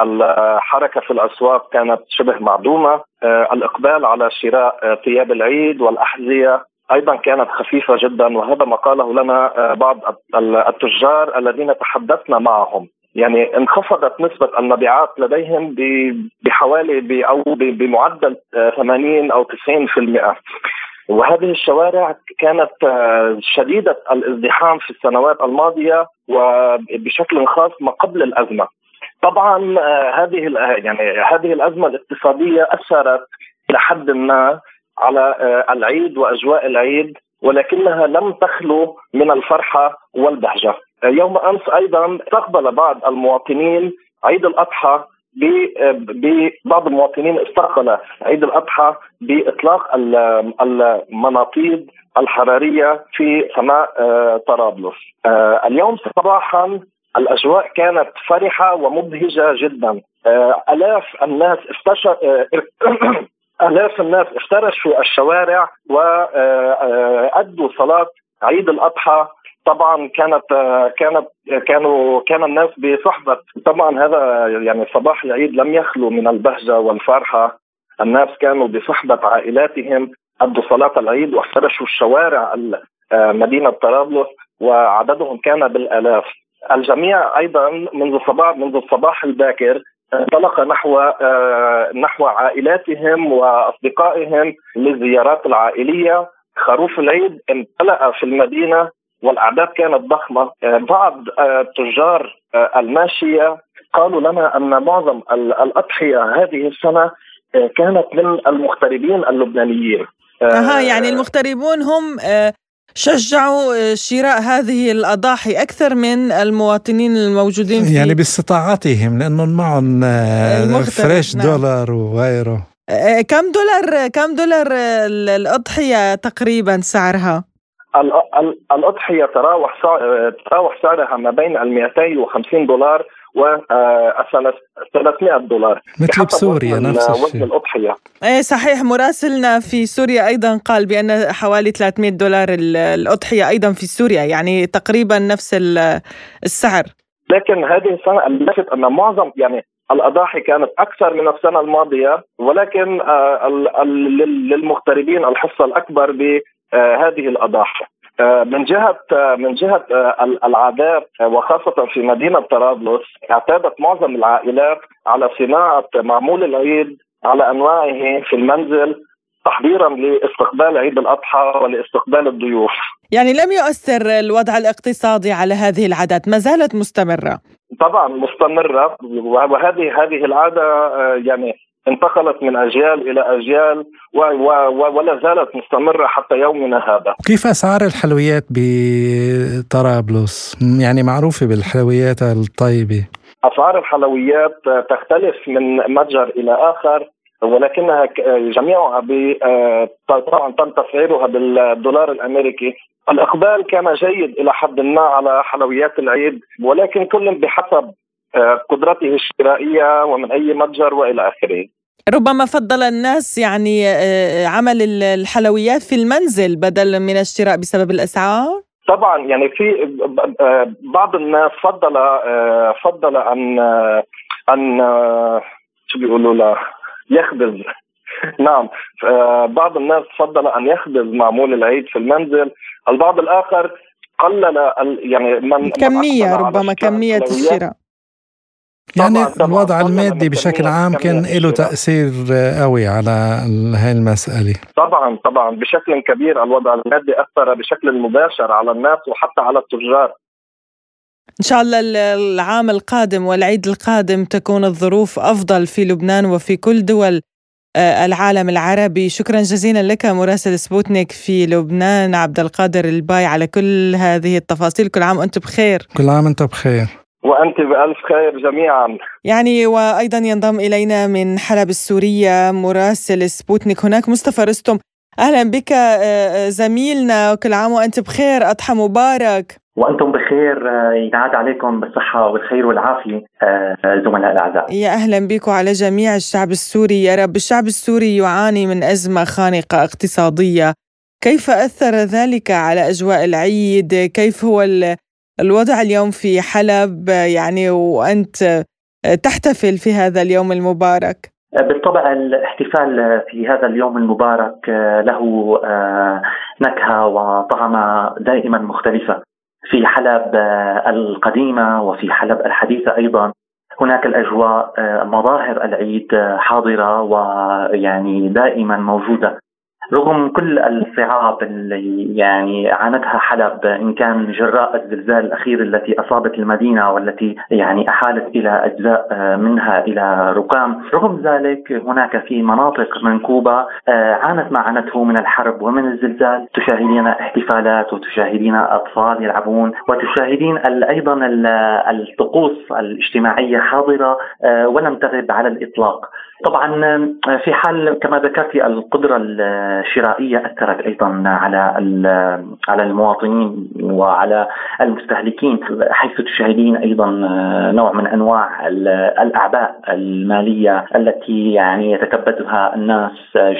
الحركة في الأسواق كانت شبه معدومة. الإقبال على شراء ثياب العيد والأحذية أيضا كانت خفيفة جدا وهذا ما قاله لنا آه، بعض التجار الذين تحدثنا معهم. يعني انخفضت نسبة المبيعات لديهم بحوالي أو بمعدل 80 آه، أو 90% وهذه الشوارع كانت آه، شديدة الازدحام في السنوات الماضية وبشكل خاص ما قبل الأزمة. طبعا هذه يعني هذه الأزمة الاقتصادية أثرت إلى حد ما على آه، العيد وأجواء العيد ولكنها لم تخلو من الفرحة والبهجة. آه، يوم أمس أيضا استقبل بعض المواطنين عيد الأضحى آه، ببعض المواطنين استقبل عيد الأضحى بإطلاق المناطيد الحرارية في سماء طرابلس. اليوم صباحا الأجواء كانت فرحة ومبهجة جدا. آلاف الناس استشر آلاف الناس افترشوا الشوارع وأدوا صلاة عيد الأضحى. طبعا كانت كانت كانوا كان الناس بصحبة. طبعا هذا يعني صباح العيد لم يخلو من البهجة والفرحة. الناس كانوا بصحبة عائلاتهم أدوا صلاة العيد وافترشوا الشوارع مدينة طرابلس وعددهم كان بالآلاف. الجميع أيضا منذ صباح منذ الصباح الباكر انطلق نحو آه، نحو عائلاتهم وأصدقائهم للزيارات العائلية. خروف العيد امتلأ في المدينة والأعداد كانت ضخمة. آه، بعض تجار آه، الماشية قالوا لنا أن معظم الأضحية هذه السنة كانت من المغتربين اللبنانيين. أها يعني المغتربون هم شجعوا آه، شراء هذه الأضاحي أكثر من المواطنين الموجودين في يعني باستطاعتهم لأنهم معهم آه، فريش نعم. دولار وغيره آه، كم دولار كم دولار الأضحية تقريبا سعرها؟ الأضحية تراوح تراوح سعرها ما بين ال 250 دولار و 300 دولار. مثل بسوريا نفس الشيء. وزن الأضحية. إيه صحيح. مراسلنا في سوريا أيضا قال بأن حوالي 300 دولار الأضحية أيضا في سوريا يعني تقريبا نفس السعر. لكن هذه السنة اللفت أن معظم يعني الأضاحي كانت أكثر من السنة الماضية ولكن آه، للمغتربين الحصة الأكبر بهذه الأضاحي. آه، من جهة آه، من جهة آه، العادات وخاصة في مدينة طرابلس اعتادت معظم العائلات على صناعة معمول العيد على أنواعه في المنزل تحضيرا لاستقبال عيد الأضحى ولاستقبال الضيوف. يعني لم يؤثر الوضع الاقتصادي على هذه العادات، ما زالت مستمرة. طبعا مستمرة وهذه هذه العادة يعني انتقلت من أجيال إلى أجيال و و و ولا زالت مستمرة حتى يومنا هذا. كيف أسعار الحلويات بطرابلس؟ يعني معروفة بالحلويات الطيبة. أسعار الحلويات تختلف من متجر إلى آخر ولكنها جميعها طبعا تم تسعيرها بالدولار الأمريكي الإقبال كان جيد إلى حد ما على حلويات العيد ولكن كل بحسب قدرته الشرائية ومن أي متجر وإلى آخره. ربما فضل الناس يعني عمل الحلويات في المنزل بدل من الشراء بسبب الأسعار؟ طبعا يعني في بعض الناس فضل فضل أن أن شو بيقولوا له يخبز. نعم بعض الناس فضل أن يخبز معمول العيد في المنزل. البعض الآخر قلل يعني من كمية ربما كمية الشراء. يعني الوضع المادي بشكل عام كان له تأثير قوي على هاي المسألة. طبعا طبعا. بشكل كبير الوضع المادي أثر بشكل مباشر على الناس وحتى على التجار. إن شاء الله العام القادم والعيد القادم تكون الظروف أفضل في لبنان وفي كل دول العالم العربي. شكرا جزيلا لك مراسل سبوتنيك في لبنان عبد القادر الباي على كل هذه التفاصيل. كل عام وأنت بخير. كل عام أنت بخير. وأنت بألف خير جميعا يعني وأيضا ينضم إلينا من حلب السورية مراسل سبوتنيك هناك مصطفى رستم أهلا بك زميلنا كل عام وأنت بخير أضحى مبارك وأنتم بخير ينعاد عليكم بالصحة والخير والعافية زملاء الأعزاء. يا أهلا بك وعلى جميع الشعب السوري يا رب الشعب السوري يعاني من أزمة خانقة اقتصادية. كيف أثر ذلك على أجواء العيد؟ كيف هو الوضع اليوم في حلب يعني وأنت تحتفل في هذا اليوم المبارك؟ بالطبع الاحتفال في هذا اليوم المبارك له نكهة وطعمه دائما مختلفة. في حلب القديمة وفي حلب الحديثة أيضا. هناك الأجواء مظاهر العيد حاضرة ويعني دائما موجودة. رغم كل الصعاب اللي يعني عانتها حلب إن كان جراء الزلزال الأخير التي أصابت المدينة والتي يعني أحالت إلى أجزاء منها إلى ركام، رغم ذلك هناك في مناطق منكوبه عانت ما عانته من الحرب ومن الزلزال، تشاهدين احتفالات وتشاهدين أطفال يلعبون وتشاهدين أيضا الطقوس الاجتماعية حاضرة ولم تغب على الإطلاق. طبعا في حال كما ذكرت القدرة الشرائية أثرت أيضا على على المواطنين وعلى المستهلكين حيث تشاهدين أيضا نوع من أنواع الأعباء المالية التي يعني يتكبدها الناس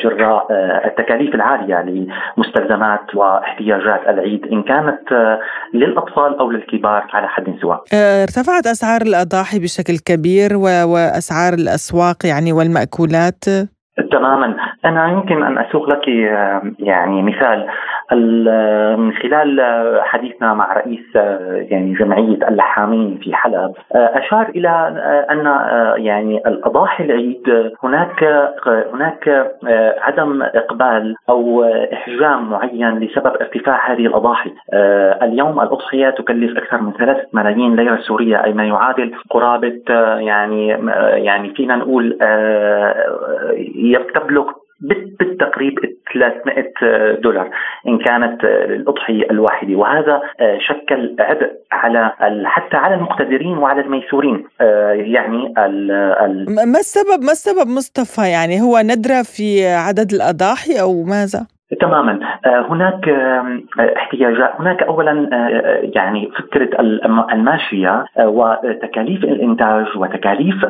جراء التكاليف العالية لمستلزمات واحتياجات العيد إن كانت للأطفال أو للكبار على حد سواء. ارتفعت أسعار الأضاحي بشكل كبير وأسعار الأسواق يعني والمأكولات تماما. أنا يمكن أن أسوق لك يعني مثال. من خلال حديثنا مع رئيس يعني جمعية اللحامين في حلب أشار إلى أن يعني الأضاحي العيد هناك هناك عدم إقبال أو احجام معين لسبب ارتفاع هذه الأضاحي. اليوم الأضحية تكلف أكثر من ثلاثة ملايين ليرة سورية أي ما يعادل قرابة يعني يعني فينا نقول تبلغ بالتقريب 300 دولار إن كانت الاضحيه الواحدة وهذا شكل عبء على حتى على المقتدرين وعلى الميسورين يعني ال ال ما السبب ما السبب مصطفى يعني هو ندرة في عدد الأضاحي أو ماذا؟ تماما. هناك احتياجات. هناك اولا يعني فكرة الماشية وتكاليف الإنتاج وتكاليف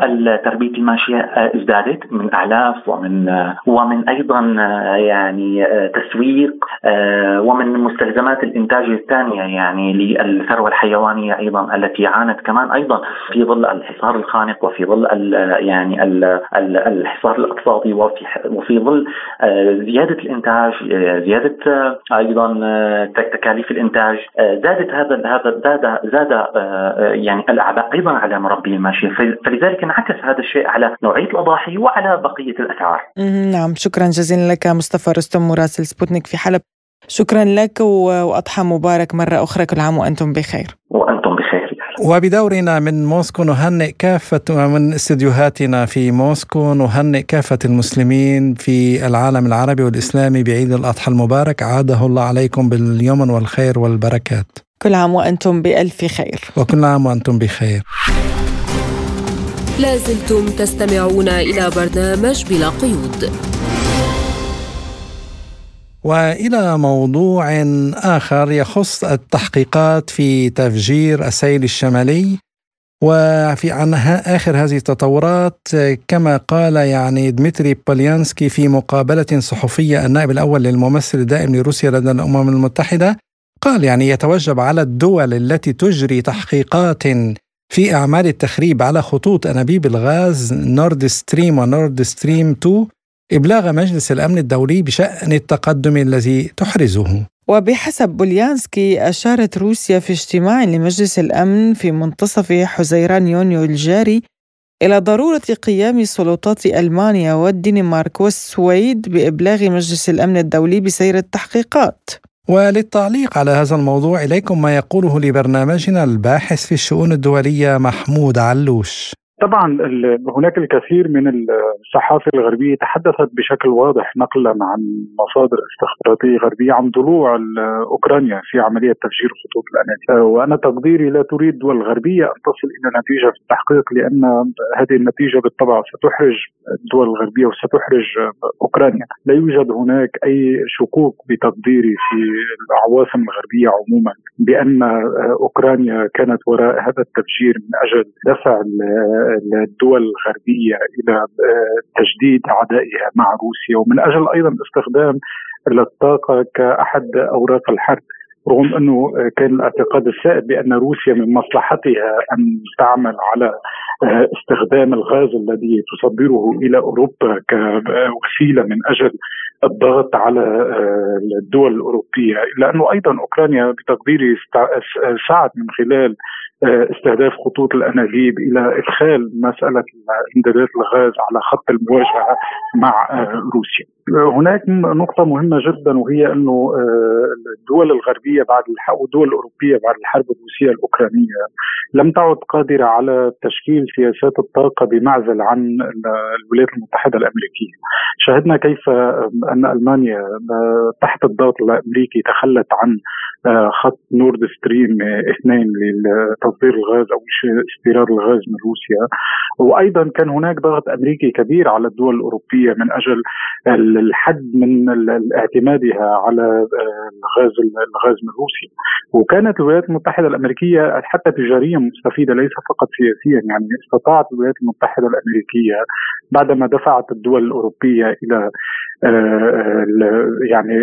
تربيه الماشية ازدادت من اعلاف ومن ومن أيضا يعني تسويق ومن مستلزمات الإنتاج الثانية يعني للثروة الحيوانية أيضا التي عانت كمان أيضا في ظل الحصار الخانق وفي ظل يعني الحصار الأقتصادي وفي وفي ظل زيادة الإنتاج زيادة أيضا تكاليف الإنتاج زادت هذا هذا زاد زاد يعني الأعباء أيضا على مربي الماشيه فلذلك انعكس هذا الشيء على نوعية الأضاحي وعلى بقية الأسعار. نعم شكرا جزيلا لك مصطفى رستم مراسل سبوتنيك في حلب. شكرا لك وأضحى مبارك مرة أخرى كل عام وأنتم بخير. وأنتم بخير. وبدورنا من موسكو نهنئ كافة من استديوهاتنا في موسكو نهنئ كافة المسلمين في العالم العربي والإسلامي بعيد الأضحى المبارك. عاده الله عليكم باليمن والخير والبركات. كل عام وأنتم بألف خير. وكل عام وأنتم بخير. لازلتم تستمعون إلى برنامج بلا قيود. وإلى موضوع آخر يخص التحقيقات في تفجير السيل الشمالي وفي عن آخر هذه التطورات كما قال يعني دمتري بوليانسكي في مقابلة صحفية النائب الأول للممثل الدائم لروسيا لدى الأمم المتحدة قال يعني يتوجب على الدول التي تجري تحقيقات في أعمال التخريب على خطوط أنابيب الغاز نورد ستريم ونورد ستريم 2 إبلاغ مجلس الأمن الدولي بشأن التقدم الذي تحرزه. وبحسب بوليانسكي أشارت روسيا في اجتماع لمجلس الأمن في منتصف حزيران يونيو الجاري إلى ضرورة قيام سلطات ألمانيا والدنمارك والسويد بإبلاغ مجلس الأمن الدولي بسير التحقيقات. وللتعليق على هذا الموضوع إليكم ما يقوله لبرنامجنا الباحث في الشؤون الدولية محمود علوش. طبعا هناك الكثير من الصحافة الغربية تحدثت بشكل واضح نقلا عن مصادر استخباراتية غربية عن ضلوع اوكرانيا في عملية تفجير خطوط الانابيب وأنا تقديري لا تريد الدول الغربيه أن تصل إلى نتيجة في التحقيق لأن هذه النتيجة بالطبع ستحرج الدول الغربية وستحرج أوكرانيا. لا يوجد هناك أي شكوك بتقديري في العواصم الغربية عموما بأن أوكرانيا كانت وراء هذا التفجير من أجل دفع الدول الغربية إلى آه، تجديد عدائها مع روسيا. ومن أجل أيضا استخدام الطاقة كأحد أوراق الحرب رغم أنه كان الاعتقاد السائد بأن روسيا من مصلحتها أن تعمل على آه، استخدام الغاز الذي تصدره إلى أوروبا كوسيلة من أجل الضغط على آه، الدول الأوروبية الا انه أيضا أوكرانيا بتقديري سعت من خلال آه، استهداف خطوط الانابيب إلى إدخال مسألة امدادات الغاز على خط المواجهة مع روسيا. هناك نقطة مهمة جدا وهي أنه الدول الغربية بعد والدول الأوروبية بعد الحرب الروسية الأوكرانية لم تعد قادرة على تشكيل سياسات الطاقة بمعزل عن الولايات المتحدة الأمريكية. شاهدنا كيف أن ألمانيا تحت الضغط الأمريكي تخلت عن خط نورد ستريم اثنين لتصدير الغاز أو استيراد الغاز من روسيا وأيضا كان هناك ضغط أمريكي كبير على الدول الأوروبية من أجل الحد من اعتمادها على الغاز الغاز من روسيا. وكانت الولايات المتحدة الأمريكية حتى تجاريا مستفيدة ليس فقط سياسيا يعني استطاعت الولايات المتحدة الأمريكية بعدما دفعت الدول الأوروبية إلى آه، يعني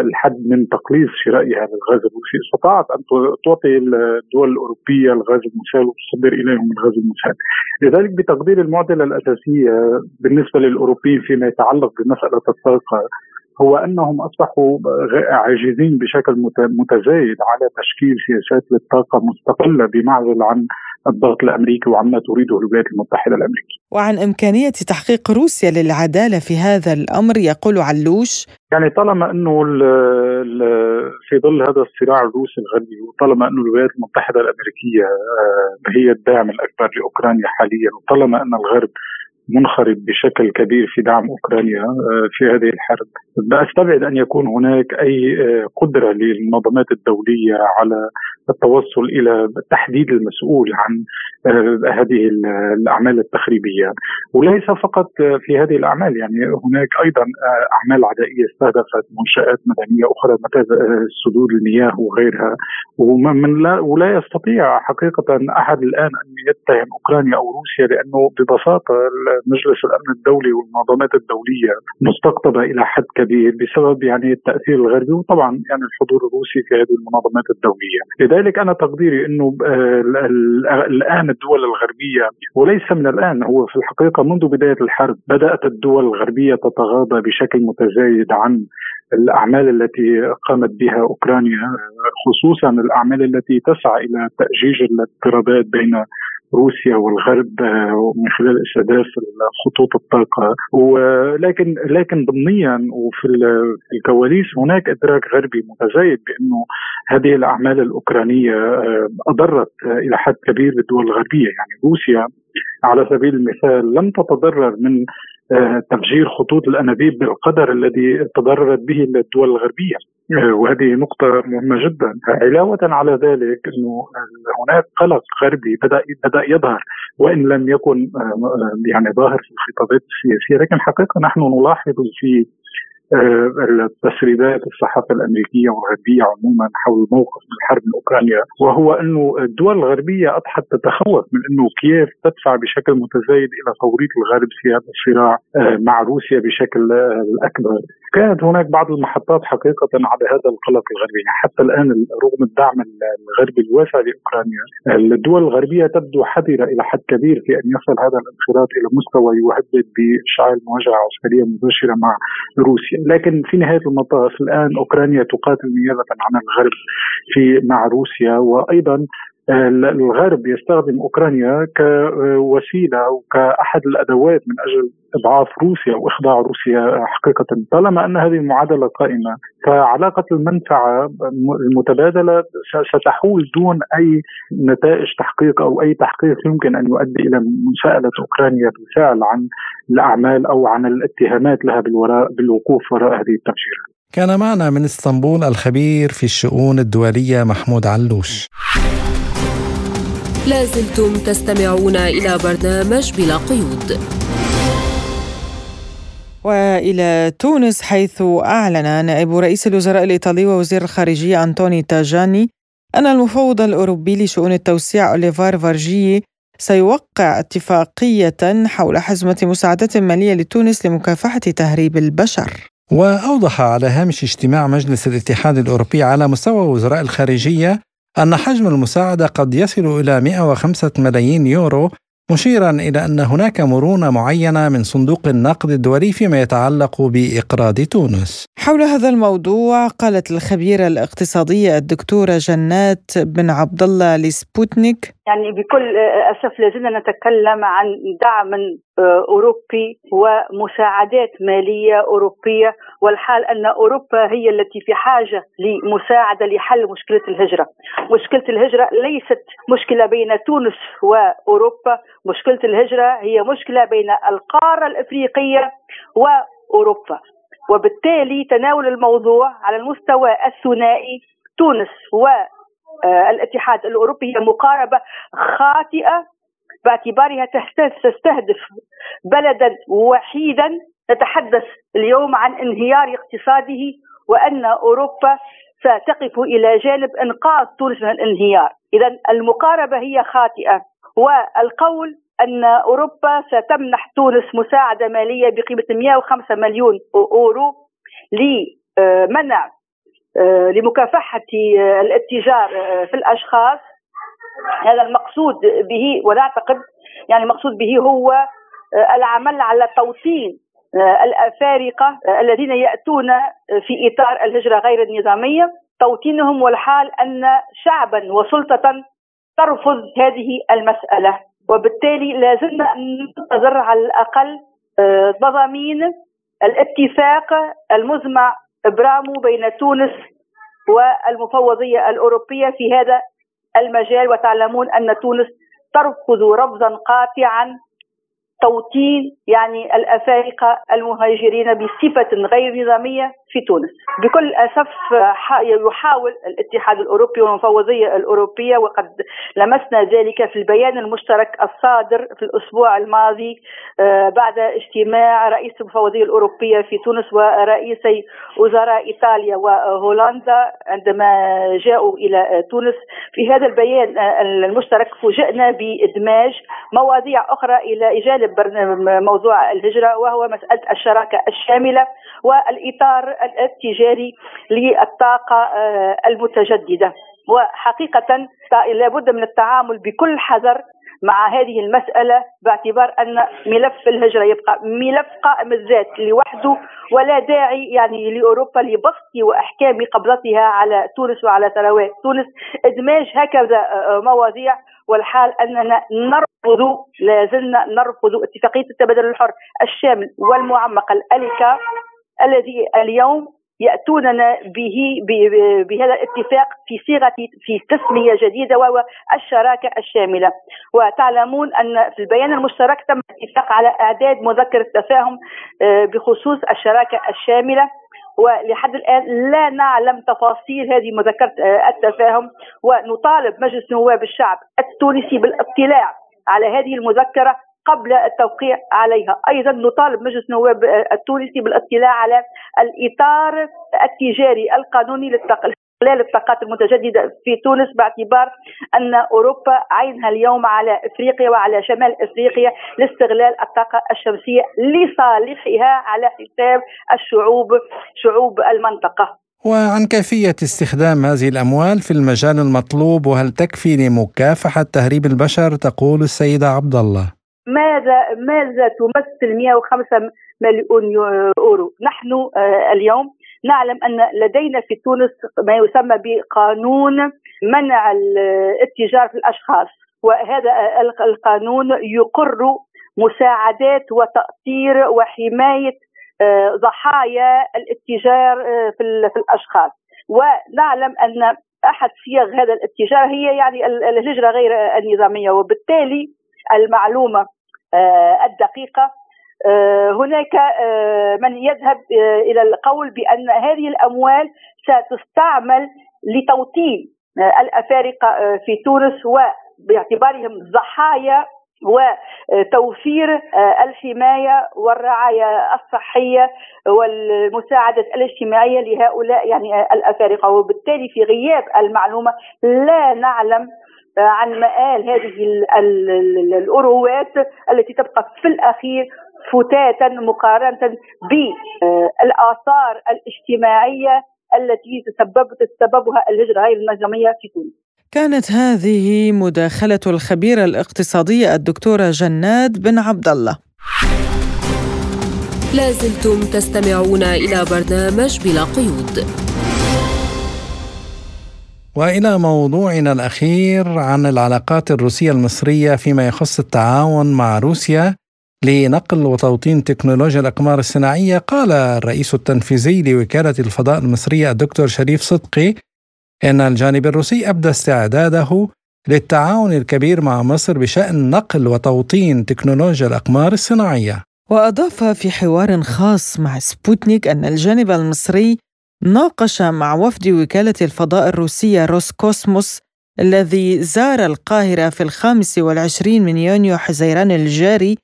الحد من تقليص شرائها للغاز الروسي. استطاعت أن تعطي الدول الأوروبية الغاز المسال وتصدر إليهم الغاز المسال لذلك بتقدير المعضلة الأساسية بالنسبة للأوروبيين فيما يتعلق بمسألة الطاقه هو أنهم أصبحوا عاجزين بشكل متزايد على تشكيل سياسات للطاقة مستقلة بمعزل عن الضغط الأمريكي وعما تريده الولايات المتحدة الأمريكية. وعن إمكانية تحقيق روسيا للعدالة في هذا الأمر يقول علوش يعني طالما أنه ال ال في ظل هذا الصراع الروسي الغربي وطالما أنه الولايات المتحدة الأمريكية آه، هي الداعم الأكبر لأوكرانيا حاليا وطالما أن الغرب منخرط بشكل كبير في دعم أوكرانيا آه، في هذه الحرب استبعد أن يكون هناك أي آه، قدرة للمنظمات الدولية على التوصل إلى تحديد المسؤول عن آه، هذه الأعمال التخريبية. وليس فقط في هذه الأعمال يعني هناك أيضا أعمال عدائية استهدفت منشآت مدنية أخرى مثل سدود المياه وغيرها. ومن لا ولا يستطيع حقيقة أحد الآن أن يتهم أوكرانيا أو روسيا لأنه ببساطة مجلس الأمن الدولي والمنظمات الدولية مستقطبة إلى حد كبير بسبب يعني التأثير الغربي وطبعا يعني الحضور الروسي في هذه المنظمات الدولية، لذلك أنا تقديري إنه آه، الآن الدول الغربية وليس من الآن هو في الحقيقة منذ بداية الحرب بدأت الدول الغربية تتغاضى بشكل متزايد عن الأعمال التي قامت بها أوكرانيا خصوصا الأعمال التي تسعى إلى تأجيج الاضطرابات بين روسيا والغرب آه، من خلال استهداف خطوط الطاقة. ولكن لكن ضمنيا وفي الكواليس هناك إدراك غربي متزايد بأنه هذه الأعمال الأوكرانية آه، أضرت إلى حد كبير بالدول الغربية. يعني روسيا على سبيل المثال لم تتضرر من آه، تفجير خطوط الأنابيب بالقدر الذي تضررت به الدول الغربية. وهذه نقطة مهمة جدا. علاوة على ذلك أنه هناك قلق غربي بدأ بدأ يظهر وإن لم يكن يعني ظاهر في الخطابات السياسية لكن حقيقة نحن نلاحظ في آه، التسريبات الصحافة الأمريكية والغربية عموما حول الموقف من الحرب الاوكرانيا وهو أنه الدول الغربية أضحت تتخوف من أنه كييف تدفع بشكل متزايد إلى توريط الغرب في هذا الصراع آه، مع روسيا بشكل آه، الأكبر. كانت هناك بعض المحطات حقيقة على هذا القلق الغربي، يعني حتى الآن رغم الدعم الغربي الواسع لأوكرانيا، الدول الغربية تبدو حذرة إلى حد كبير في أن يصل هذا الانخراط إلى مستوى يهدد باشعال مواجهه عسكريه مباشره مع روسيا. لكن في نهاية المطاف الآن أوكرانيا تقاتل نيابة عن الغرب في مع روسيا وأيضا الغرب يستخدم أوكرانيا كوسيلة وكاحد الأدوات من أجل إضعاف روسيا وإخضاع روسيا حقيقة طالما أن هذه المعادلة قائمة فعلاقة المنفعة المتبادلة ستحول دون أي نتائج تحقيق أو أي تحقيق يمكن أن يؤدي إلى مساءلة أوكرانيا بالفعل عن الأعمال أو عن الاتهامات لها بالوراء بالوقوف وراء هذه التفجيرات. كان معنا من إسطنبول الخبير في الشؤون الدولية محمود علوش. لازلتم تستمعون إلى برنامج بلا قيود وإلى تونس حيث أعلن نائب رئيس الوزراء الإيطالي ووزير الخارجية أنطوني تاجاني أن المفوض الأوروبي لشؤون التوسيع أوليفار فارجي سيوقع اتفاقية حول حزمة مساعدات مالية لتونس لمكافحة تهريب البشر. وأوضح على هامش اجتماع مجلس الاتحاد الأوروبي على مستوى وزراء الخارجية أن حجم المساعدة قد يصل إلى 105 ملايين يورو مشيرا إلى أن هناك مرونة معينة من صندوق النقد الدولي فيما يتعلق بإقراض تونس. حول هذا الموضوع قالت الخبيرة الاقتصادية الدكتورة جنات بن عبد الله لسبوتنيك يعني بكل أسف لازلنا نتكلم عن دعم أوروبي ومساعدات مالية أوروبية والحال أن أوروبا هي التي في حاجة لمساعدة لحل مشكلة الهجرة. مشكلة الهجرة ليست مشكلة بين تونس وأوروبا، مشكلة الهجرة هي مشكلة بين القارة الأفريقية وأوروبا. وبالتالي تناول الموضوع على المستوى الثنائي تونس و الاتحاد الأوروبي هي مقاربة خاطئة باعتبارها تستهدف بلدا وحيدا. نتحدث اليوم عن انهيار اقتصاده وأن أوروبا ستقف إلى جانب إنقاذ تونس من الانهيار، اذا المقاربة هي خاطئة والقول أن أوروبا ستمنح تونس مساعدة مالية بقيمة 105 مليون أورو لمنع آه، لمكافحة آه، الاتجار آه، في الأشخاص. هذا المقصود به ونعتقد يعني المقصود به هو العمل على توطين الأفارقة الذين يأتون في إطار الهجرة غير النظامية. توطينهم والحال أن شعبا وسلطة ترفض هذه المسألة وبالتالي لازلنا ننتظر على الأقل مضامين الاتفاق المزمع ابراموا بين تونس والمفوضية الأوروبية في هذا المجال. وتعلمون أن تونس ترفض رفضا قاطعا توطين يعني الأفارقة المهاجرين بصفة غير نظامية. في تونس. بكل أسف يحاول الاتحاد الأوروبي والمفوضيه الأوروبية وقد لمسنا ذلك في البيان المشترك الصادر في الأسبوع الماضي آه، بعد اجتماع رئيس المفوضية الأوروبية في تونس ورئيسي وزراء إيطاليا وهولندا عندما جاءوا إلى تونس. في هذا البيان آه، المشترك فوجئنا بإدماج مواضيع أخرى إلى جانب موضوع الهجرة وهو مسألة الشراكة الشاملة والإطار التجاري للطاقة آه، المتجددة. وحقيقة لابد من التعامل بكل حذر مع هذه المسألة باعتبار أن ملف الهجرة يبقى ملف قائم الذات لوحده ولا داعي يعني لأوروبا لبسط وأحكام قبضتها على تونس وعلى ثروات تونس. إدماج هكذا آه، آه، مواضيع والحال أننا نرفض لازلنا نرفض اتفاقية التبادل الحر الشامل والمعمق الأليكا الذي اليوم يأتوننا به بهذا الاتفاق في صيغه في تسمية جديدة وهو الشراكة الشاملة. وتعلمون أن في البيان المشترك تم الاتفاق على أعداد مذكرة تفاهم آه، بخصوص الشراكة الشاملة. ولحد الآن لا نعلم تفاصيل هذه مذكرة التفاهم. ونطالب مجلس نواب الشعب التونسي بالاطلاع على هذه المذكرة. قبل التوقيع عليها. أيضا نطالب مجلس نواب التونسي بالاطلاع على الإطار التجاري القانوني استغلال الطاقات المتجددة في تونس باعتبار أن أوروبا عينها اليوم على إفريقيا وعلى شمال إفريقيا لاستغلال الطاقة الشمسية لصالحها على حساب الشعوب شعوب المنطقة. وعن كيفية استخدام هذه الأموال في المجال المطلوب وهل تكفي لمكافحة تهريب البشر؟ تقول السيدة عبد الله. ماذا ماذا تمثل 105 مليون يورو نحن اليوم نعلم أن لدينا في تونس ما يسمى بقانون منع الاتجار في الأشخاص وهذا القانون يقر مساعدات وتأطير وحماية ضحايا الاتجار في الأشخاص. ونعلم أن أحد صيغ هذا الاتجار هي يعني الهجرة غير النظامية وبالتالي المعلومة الدقيقة. آه، هناك آه، من يذهب آه، إلى القول بأن هذه الأموال ستستعمل لتوطين الأفارقة في تونس وباعتبارهم ضحايا وتوفير الحماية والرعاية الصحية والمساعدة الاجتماعية لهؤلاء يعني الأفارقة. وبالتالي في غياب المعلومة لا نعلم عن مآل هذه الأروات التي تبقى في الأخير فتاتا مقارنة بالآثار الاجتماعية التي تسببت تسببها الهجرة غير النظامية في تونس. كانت هذه مداخلة الخبيره الاقتصاديه الدكتوره جناد بن عبد الله. لازلتم تستمعون إلى برنامج بلا قيود. وإلى موضوعنا الأخير عن العلاقات الروسية المصرية فيما يخص التعاون مع روسيا لنقل وتوطين تكنولوجيا الأقمار الصناعية. قال الرئيس التنفيذي لوكالة الفضاء المصرية الدكتور شريف صدقي إن الجانب الروسي أبدى استعداده للتعاون الكبير مع مصر بشأن نقل وتوطين تكنولوجيا الأقمار الصناعية. وأضاف في حوار خاص مع سبوتنيك أن الجانب المصري ناقش مع وفد وكالة الفضاء الروسية روسكوسموس الذي زار القاهرة في الخامس والعشرين من يونيو حزيران الجاري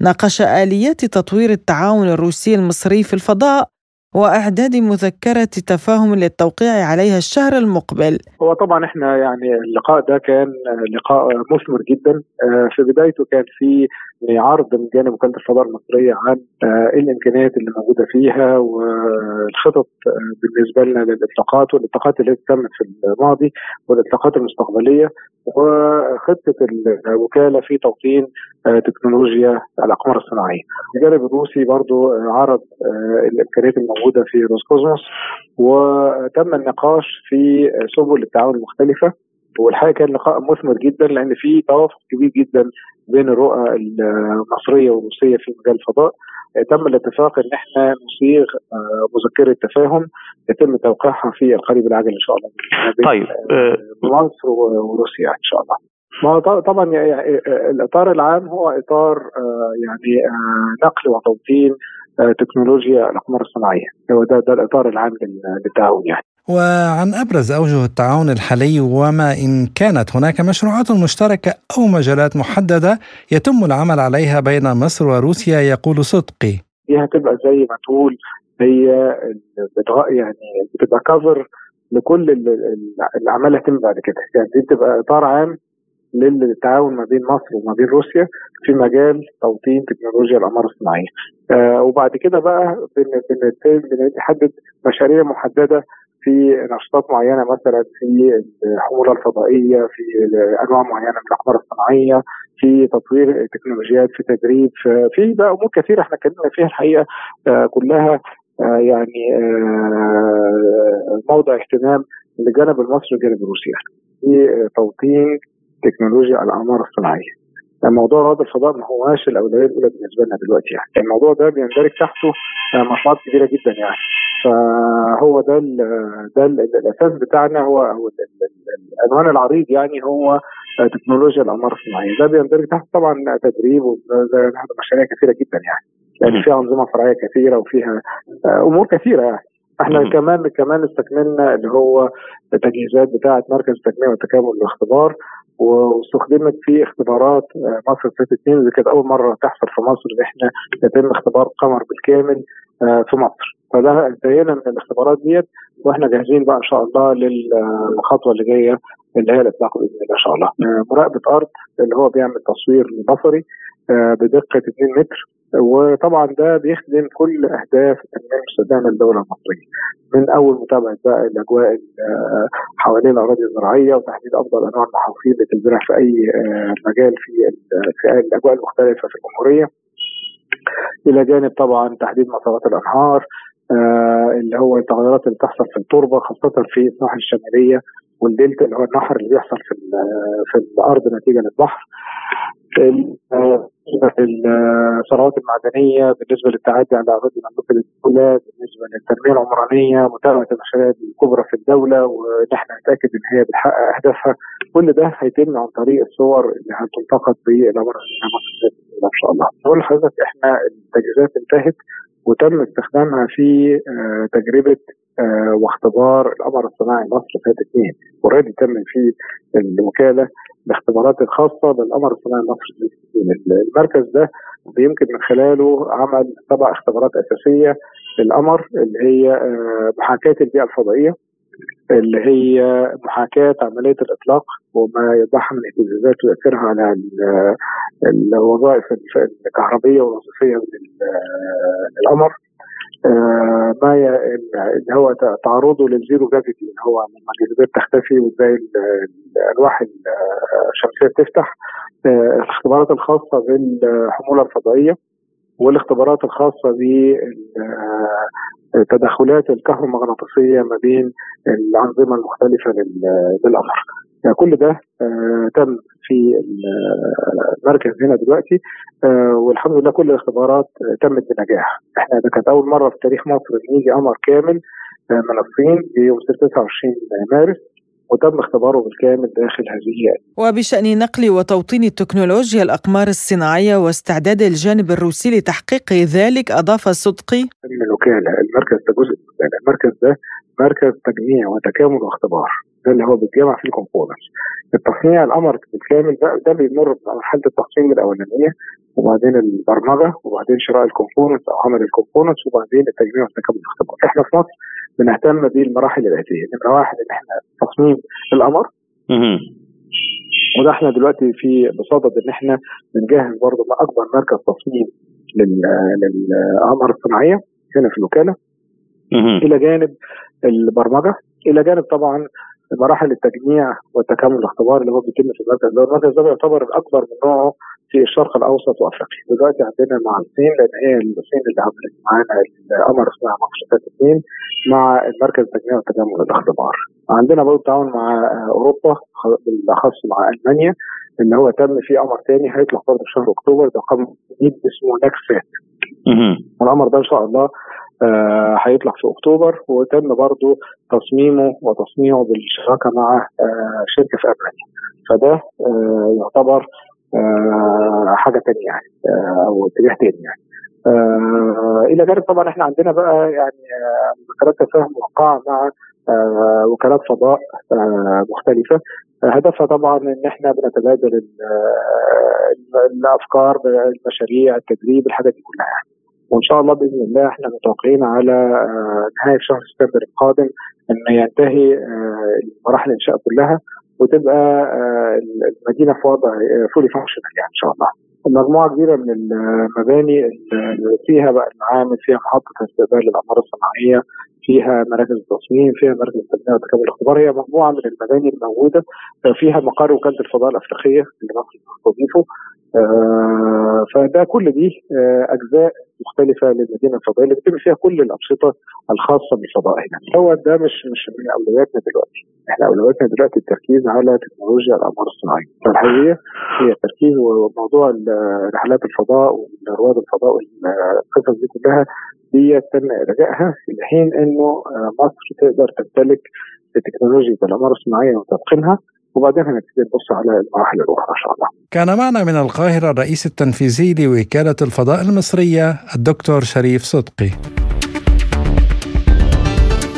ناقش آليات تطوير التعاون الروسي المصري في الفضاء وأعداد مذكرة تفاهم للتوقيع عليها الشهر المقبل. هو طبعا إحنا يعني اللقاء ده كان لقاء مثمر جدا آه، في بدايته كان في عرض من جانب وكالة الفضاء المصرية عن آه، الإمكانيات اللي موجودة فيها والخطط آه، بالنسبة لنا للإطلاقات والإطلاقات اللي تمت في الماضي والإطلاقات المستقبلية وخطة الوكالة في توطين تكنولوجيا الاقمار الصناعية. الجانب الروسي برضو عرض الإمكانيات الموجودة في روسكوزموس وتم النقاش في سبل التعاون المختلفة. والحقيقة كان لقاء مثمر جدا لأن في توافق كبير جدا بين الرؤى المصرية والروسية في مجال الفضاء. تم الاتفاق إن إحنا نصيغ آه، مذكرة تفاهم يتم توقيعها في القريب العاجل إن شاء الله. طيب آه، مصر وروسيا إن شاء الله. ما طبعا يعني الإطار العام هو إطار آه، يعني نقل وتوطين تكنولوجيا الاقمار الصناعيه هو ده ده الإطار العام للتعاون يعني. وعن أبرز أوجه التعاون الحالي وما إن كانت هناك مشروعات مشتركة أو مجالات محددة يتم العمل عليها بين مصر وروسيا يقول صدقي. دي هتبقى زي ما تقول هي يعني بتبقى كفر لكل الأعمال اللي هتتم بعد كده، يعني دي بتبقى إطار عام للتعاون ما بين مصر وما بين روسيا في مجال توطين تكنولوجيا الاقمار الصناعيه. آه وبعد كده بقى بنحدد مشاريع محددة في نشاطات معينة مثلا في الحمولة الفضائية في أنواع معينة من الاقمار الصناعيه في تطوير التكنولوجيات في تدريب في بقى أمور كثيرة إحنا اتكلمنا فيها الحقيقة آه كلها آه يعني آه موضع اهتمام للجانب المصري والجانب الروسي في توطين تكنولوجيا الاقمار الصناعية. موضوع رواد الفضاء ما هواش الاولويه الأولى بالنسبة لنا دلوقتي يعني. الموضوع ده بيندرج تحته مشروعات كبيرة جدا يعني. فهو ده ال ده ال الأساس بتاعنا هو أو العنوان العريض يعني هو تكنولوجيا الاقمار الصناعية. ده بيندرج تحت طبعا تدريب مشاريع كثيرة جدا يعني. لأن فيها أنظمة فرعية كثيرة وفيها أمور كثيرة يعني. إحنا م. كمان كمان استكملنا اللي هو التجهيزات بتاعة مركز التنميه والتكامل والاختبار واستخدمت في اختبارات آه، مصر 32 دي كانت أول مرة تحصل في مصر إن إحنا يتم اختبار قمر بالكامل آه، في مصر. فده انتهينا من الاختبارات ديت وإحنا جاهزين بقى إن شاء الله للخطوه اللي جاية اللي هي الإطلاق بإذن الله إن شاء الله. آه، مراقبة أرض اللي هو بيعمل تصوير بصري بدقة 2 متر. وطبعا ده بيخدم كل أهداف التنميه المستدامه للدوله المصرية. من أول متابعة بقى الأجواء حوالين الأراضي الزراعية وتحديد أفضل أنواع المحاصيل اللي تزرع في أي آه، مجال في الأجواء المختلفة في الجمهورية. إلى جانب طبعا تحديد مسارات الأنهار آه اللي هو التغيرات اللي بتحصل في التربة خاصة في الساحل الشمالية والدلتا اللي هو النهر اللي بيحصل في في الأرض نتيجة للبحر. الثروات المعدنية بالنسبة للتعدي على اراضي مملوكه للدولة بالنسبة للتنمية العمرانية متابعة المشاريع الكبرى في الدولة وان إحنا نتأكد إن هي بتحقق أهدافها كل ده هيتم عن طريق الصور اللي هتلتقط بالأمر إن شاء الله. بقول لحضرتك إحنا التجهيزات انتهت وتم استخدامها في آه، تجربة آه، واختبار القمر الصناعي مصر فات اثنين اوريدي تم في الوكالة الاختبارات الخاصة بالقمر الصناعي مصر المركز ده بيمكن من خلاله عمل سبع اختبارات أساسية للقمر اللي هي آه، محاكاة البيئة الفضائية. اللي هي محاكاة عملية الإطلاق وما يضعها من اهتزازات ويأثرها على الوظائف الكهربية والوظيفية للقمر آه، ما اللي هو تعرضه لل zero gravity اللي هو لما الجاذبيه بتختفي وازاي الألواح الشمسية تفتح آه، الاختبارات الخاصة بالحمولة الفضائية. والاختبارات الخاصة بالتدخلات الكهرومغناطيسية ما بين الأنظمة المختلفة للقمر يعني كل ده آه، تم في المركز هنا دلوقتي آه، والحمد لله كل الاختبارات تمت بنجاح. إحنا ده كانت أول مرة في تاريخ مصر يجي قمر كامل آه، من الصين يوم 29 مارس. وتم اختباره بالكامل داخل هذه وبشأن نقل وتوطين تكنولوجيا الأقمار الصناعية واستعداد الجانب الروسي لتحقيق ذلك أضاف الصدقي من الوكالة المركز ده جزء المركز ده مركز تجميع وتكامل واختبار ده اللي هو بيتجمع فيه ال components التصنيع القمر بالكامل ده ده بيمر بمرحله التصميم الأولانية وبعدين البرمجة وبعدين شراء ال components أو عمل ال components وبعدين التجميع والتكامل والاختبار إحنا في مصر بنهتم بالمراحل الاتيه نمره واحد ان إحنا تصميم القمر. وده إحنا دلوقتي في بصدد إن إحنا بنجهز برضه أكبر مركز تصميم للقمر الصناعية هنا في الوكالة. إلى جانب البرمجة إلى جانب طبعا مراحل التجميع والتكامل الاختبار اللي هو بيتم في المركز ده. المركز ده بيعتبر الاكبر من نوعه في الشرق الأوسط وأفريقيا. دلوقتي عندنا مع الصين لأن هي الصين اللي عملت معانا القمر اسمها مقصة اثنين مع المركز التجميع والتكامل والاختبار عندنا برضه تعاون مع أوروبا بالأخص مع ألمانيا اللي هو تم في قمر ثاني هيطلع برضه في شهر أكتوبر ده قمر جديد اسمه نكسات. القمر ده إن شاء الله هيطلع في أكتوبر وتم برضو تصميمه وتصنيعه بالشراكة مع آه، شركة في المانيا فده آه، يعتبر حاجة ثانية يعني أو اتجاه ثاني يعني. إلى جانب طبعا إحنا عندنا بقى يعني مذكرات تفاهم موقعه مع وكالات فضاء مختلفة. هدفها طبعا إن إحنا بنتبادل الأفكار المشاريع التدريب الحاجات دي كلها يعني. وإن شاء الله بإذن الله إحنا متوقعين على آه، نهاية شهر سبتمبر القادم إن ينتهي آه، مراحل الانشاء كلها وتبقى آه، المدينة في وضع fully functional يعني إن شاء الله. مجموعة كبيرة من المباني اللي فيها بقى المعامل فيها محطة استقبال للاقمار الصناعية فيها مراكز التصميم فيها مراكز التنميه وتكامل الاختبار هي مجموعة من المباني الموجودة فيها مقر وكاله الفضاء الأفريقية اللي مصر تستضيفه فده كل دي آه أجزاء مختلفة للمدينه الفضائية اللي بيتم فيها كل الأنشطة الخاصة بالفضاء هنا. هو ده مش مش من أولوياتنا دلوقتي، إحنا أولوياتنا دلوقتي التركيز على تكنولوجيا الأقمار الصناعية. فالحقيقة هي التركيز وموضوع رحلات الفضاء ورواد الفضاء والقصص دي كلها دي تم الغائها في حين إنه آه، مصر تقدر تمتلك تكنولوجيا الأقمار الصناعية وتتقنها وبعدين هنبتدي نبص على المراحل الأخرى إن شاء الله. كان معنا من القاهرة الرئيس التنفيذي لوكالة الفضاء المصرية الدكتور شريف صدقي.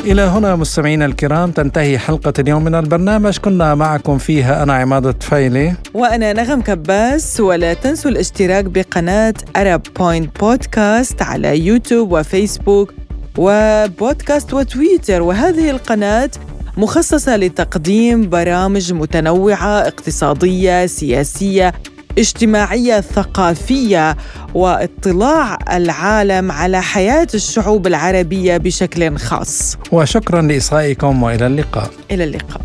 إلى هنا مستمعينا الكرام تنتهي حلقة اليوم من البرنامج كنا معكم فيها أنا عماد طفيلي وأنا نغم كباس ولا تنسوا الاشتراك بقناة أرب بوينت بودكاست على يوتيوب وفيسبوك وبودكاست وتويتر وهذه القناة مخصصة لتقديم برامج متنوعة اقتصادية سياسية اجتماعية ثقافية واطلاع العالم على حياة الشعوب العربية بشكل خاص. وشكرا لإصغائكم وإلى اللقاء. إلى اللقاء.